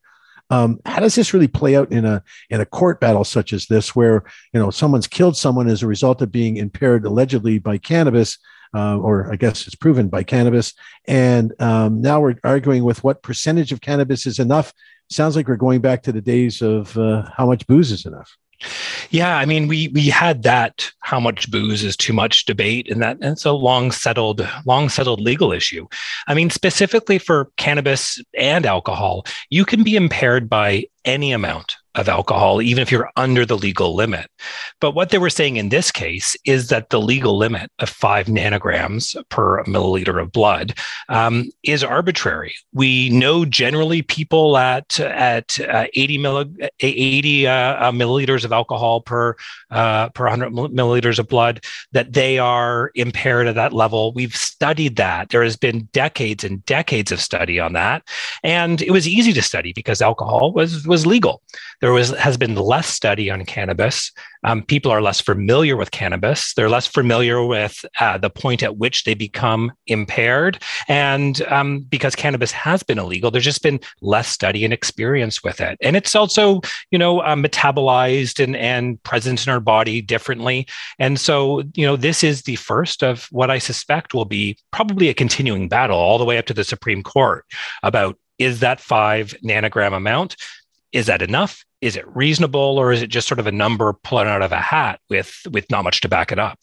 Um, how does this really play out in a in a court battle such as this, where you know someone's killed someone as a result of being impaired allegedly by cannabis, uh, or I guess it's proven by cannabis, and um, now we're arguing with what percentage of cannabis is enough. Sounds like we're going back to the days of uh, how much booze is enough. Yeah, I mean, we we had that how much booze is too much debate, and that and it's a long settled, long settled legal issue. I mean, specifically for cannabis and alcohol, you can be impaired by any amount of alcohol, even if you're under the legal limit. But what they were saying in this case is that the legal limit of five nanograms per milliliter of blood um, is arbitrary. We know generally people at at uh, 80, milli- 80 uh, milliliters of alcohol per uh, per 100 milliliters of blood that they are impaired at that level. We've studied that. There has been decades and decades of study on that, and it was easy to study because alcohol was was legal was has been less study on cannabis. Um, people are less familiar with cannabis. They're less familiar with uh, the point at which they become impaired, and um, because cannabis has been illegal, there's just been less study and experience with it. And it's also, you know, uh, metabolized and and present in our body differently. And so, you know, this is the first of what I suspect will be probably a continuing battle all the way up to the Supreme Court about is that five nanogram amount is that enough? Is it reasonable, or is it just sort of a number pulled out of a hat with with not much to back it up?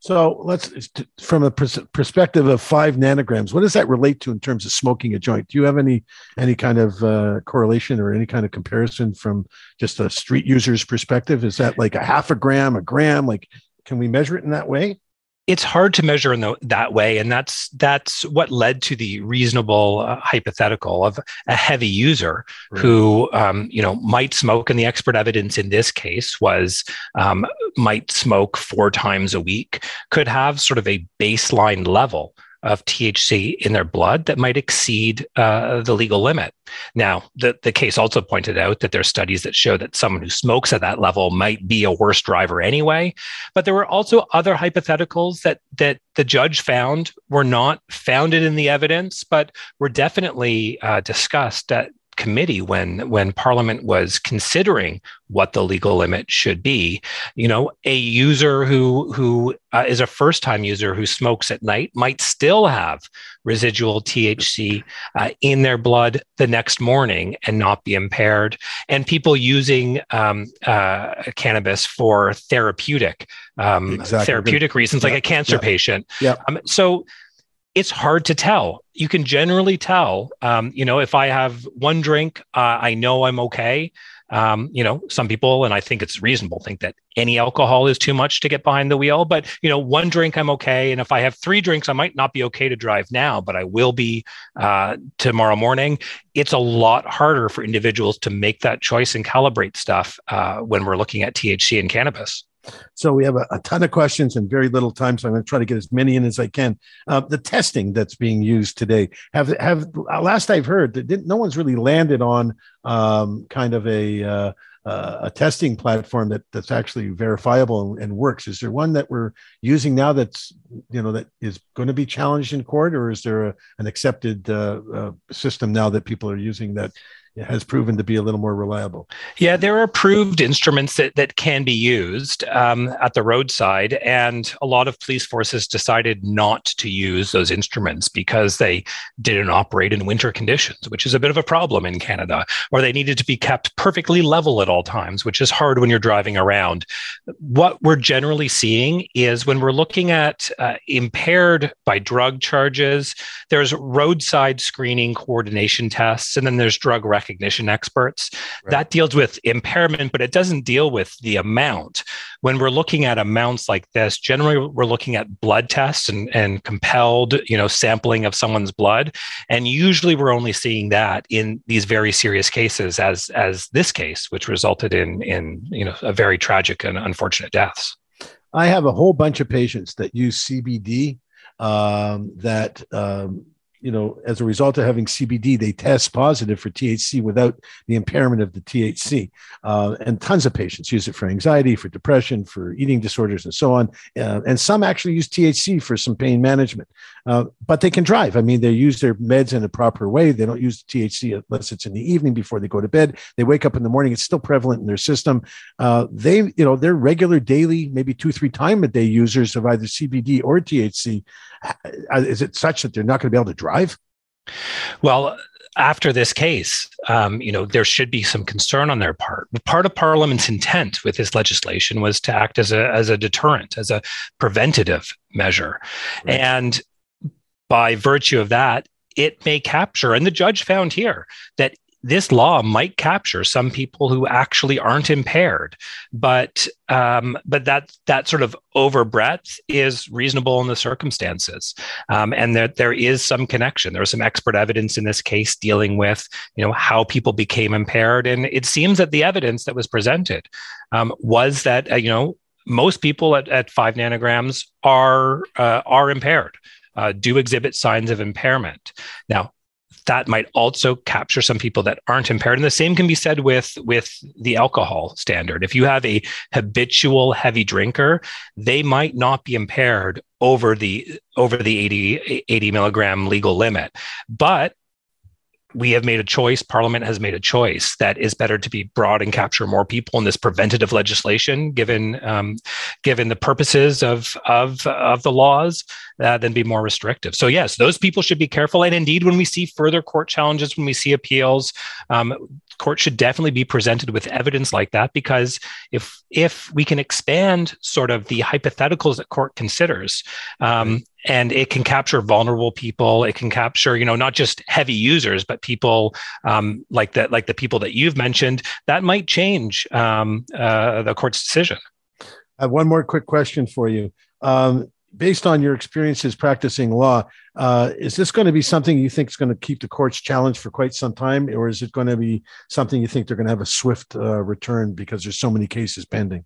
So let's, from a perspective of five nanograms, what does that relate to in terms of smoking a joint? Do you have any any kind of uh, correlation or any kind of comparison from just a street user's perspective? Is that like a half a gram, a gram? Like, can we measure it in that way? It's hard to measure in the, that way and that's that's what led to the reasonable uh, hypothetical of a heavy user right. who um, you know might smoke and the expert evidence in this case was um, might smoke four times a week could have sort of a baseline level of THC in their blood that might exceed uh, the legal limit. Now, the, the case also pointed out that there are studies that show that someone who smokes at that level might be a worse driver anyway. But there were also other hypotheticals that that the judge found were not founded in the evidence, but were definitely uh, discussed at committee when when parliament was considering what the legal limit should be. You know a user who who uh, is a first time user who smokes at night might still have residual THC uh, in their blood the next morning and not be impaired. And people using um, uh, cannabis for therapeutic um, exactly. therapeutic reasons like a cancer patient. Yeah. Um, so it's hard to tell. You can generally tell. Um, you know, if I have one drink, uh, I know I'm okay. Um, you know, some people, and I think it's reasonable, think that any alcohol is too much to get behind the wheel. But you know, one drink, I'm okay. And if I have three drinks, I might not be okay to drive now, but I will be uh, tomorrow morning. It's a lot harder for individuals to make that choice and calibrate stuff uh, when we're looking at THC and cannabis. So we have a, a, ton of questions and very little time, so I'm going to try to get as many in as I can. Uh, the testing that's being used today have have last I've heard that no one's really landed on um, kind of a uh, uh, a testing platform that that's actually verifiable and, and, works. Is there one that we're using now that's you know that is going to be challenged in court, or is there a, an accepted uh, uh, system now that people are using that has proven to be a little more reliable. Yeah, there are approved instruments that, that can be used um, at the roadside, and a lot of police forces decided not to use those instruments because they didn't operate in winter conditions, which is a bit of a problem in Canada, or they needed to be kept perfectly level at all times, which is hard when you're driving around. What we're generally seeing is when we're looking at uh, impaired by drug charges, there's roadside screening coordination tests, and then there's drug recognition experts. Right. That deals with impairment, but it doesn't deal with the amount. When we're looking at amounts like this, generally we're looking at blood tests and, and compelled, you know, sampling of someone's blood. And usually we're only seeing that in these very serious cases, as as this case, which resulted in in you know a very tragic and unfortunate deaths. I have a whole bunch of patients that use CBD um, that um, you know, as a result of having CBD, they test positive for THC without the impairment of the THC. Uh, and tons of patients use it for anxiety, for depression, for eating disorders, and so on. Uh, and some actually use THC for some pain management. Uh, but they can drive. I mean, they use their meds in a proper way. They don't use the THC unless it's in the evening before they go to bed. They wake up in the morning; it's still prevalent in their system. Uh, they, you know, they're regular, daily, maybe two, three time a day users of either CBD or THC. Uh, is it such that they're not going to be able to drive? Well, after this case, um, you know, there should be some concern on their part. Part of Parliament's intent with this legislation was to act as a as a deterrent, as a preventative measure, right. and by virtue of that, it may capture. And the judge found here that this law might capture some people who actually aren't impaired, but um, but that that sort of overbreadth is reasonable in the circumstances, um, and that there is some connection. There was some expert evidence in this case dealing with you know how people became impaired, and it seems that the evidence that was presented um, was that uh, you know most people at, at five nanograms are uh, are impaired. Uh, do exhibit signs of impairment. Now, that might also capture some people that aren't impaired. And the same can be said with, with the alcohol standard. If you have a habitual heavy drinker, they might not be impaired over the over the 80, 80 milligram legal limit. But we have made a choice, Parliament has made a choice that is better to be broad and capture more people in this preventative legislation, given um, given the purposes of of of the laws, uh, than be more restrictive. So yes, those people should be careful. And indeed, when we see further court challenges, when we see appeals, um, court should definitely be presented with evidence like that because if if we can expand sort of the hypotheticals that court considers um, and it can capture vulnerable people it can capture you know not just heavy users but people um, like that like the people that you've mentioned that might change um, uh, the court's decision I have one more quick question for you. Um, based on your experiences practicing law, uh, is this going to be something you think is going to keep the courts challenged for quite some time, or is it going to be something you think they're going to have a swift uh, return because there's so many cases pending?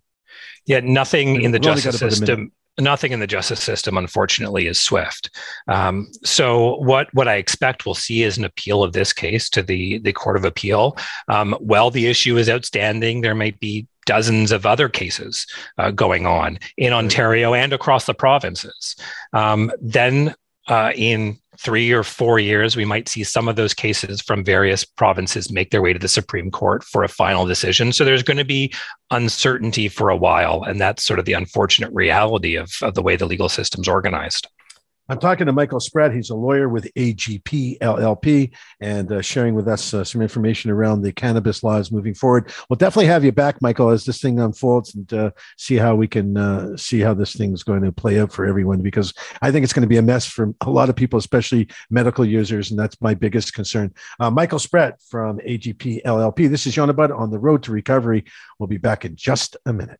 Yeah, nothing in the justice system nothing in the justice system, unfortunately, is swift. Um, so what what I expect we'll see is an appeal of this case to the the Court of Appeal. Um, while the issue is outstanding, there might be dozens of other cases uh, going on in Ontario and across the provinces. Um, then uh, in three or four years, we might see some of those cases from various provinces make their way to the Supreme Court for a final decision. So there's going to be uncertainty for a while. And that's sort of the unfortunate reality of, of the way the legal system's organized. I'm talking to Michael Spratt. He's a lawyer with AGP LLP and uh, sharing with us uh, some information around the cannabis laws moving forward. We'll definitely have you back, Michael, as this thing unfolds and uh, see how we can uh, see how this thing's going to play out for everyone because I think it's going to be a mess for a lot of people, especially medical users. And that's my biggest concern. Uh, Michael Spratt from AGP LLP. This is Yonah Budd on the road to recovery. We'll be back in just a minute.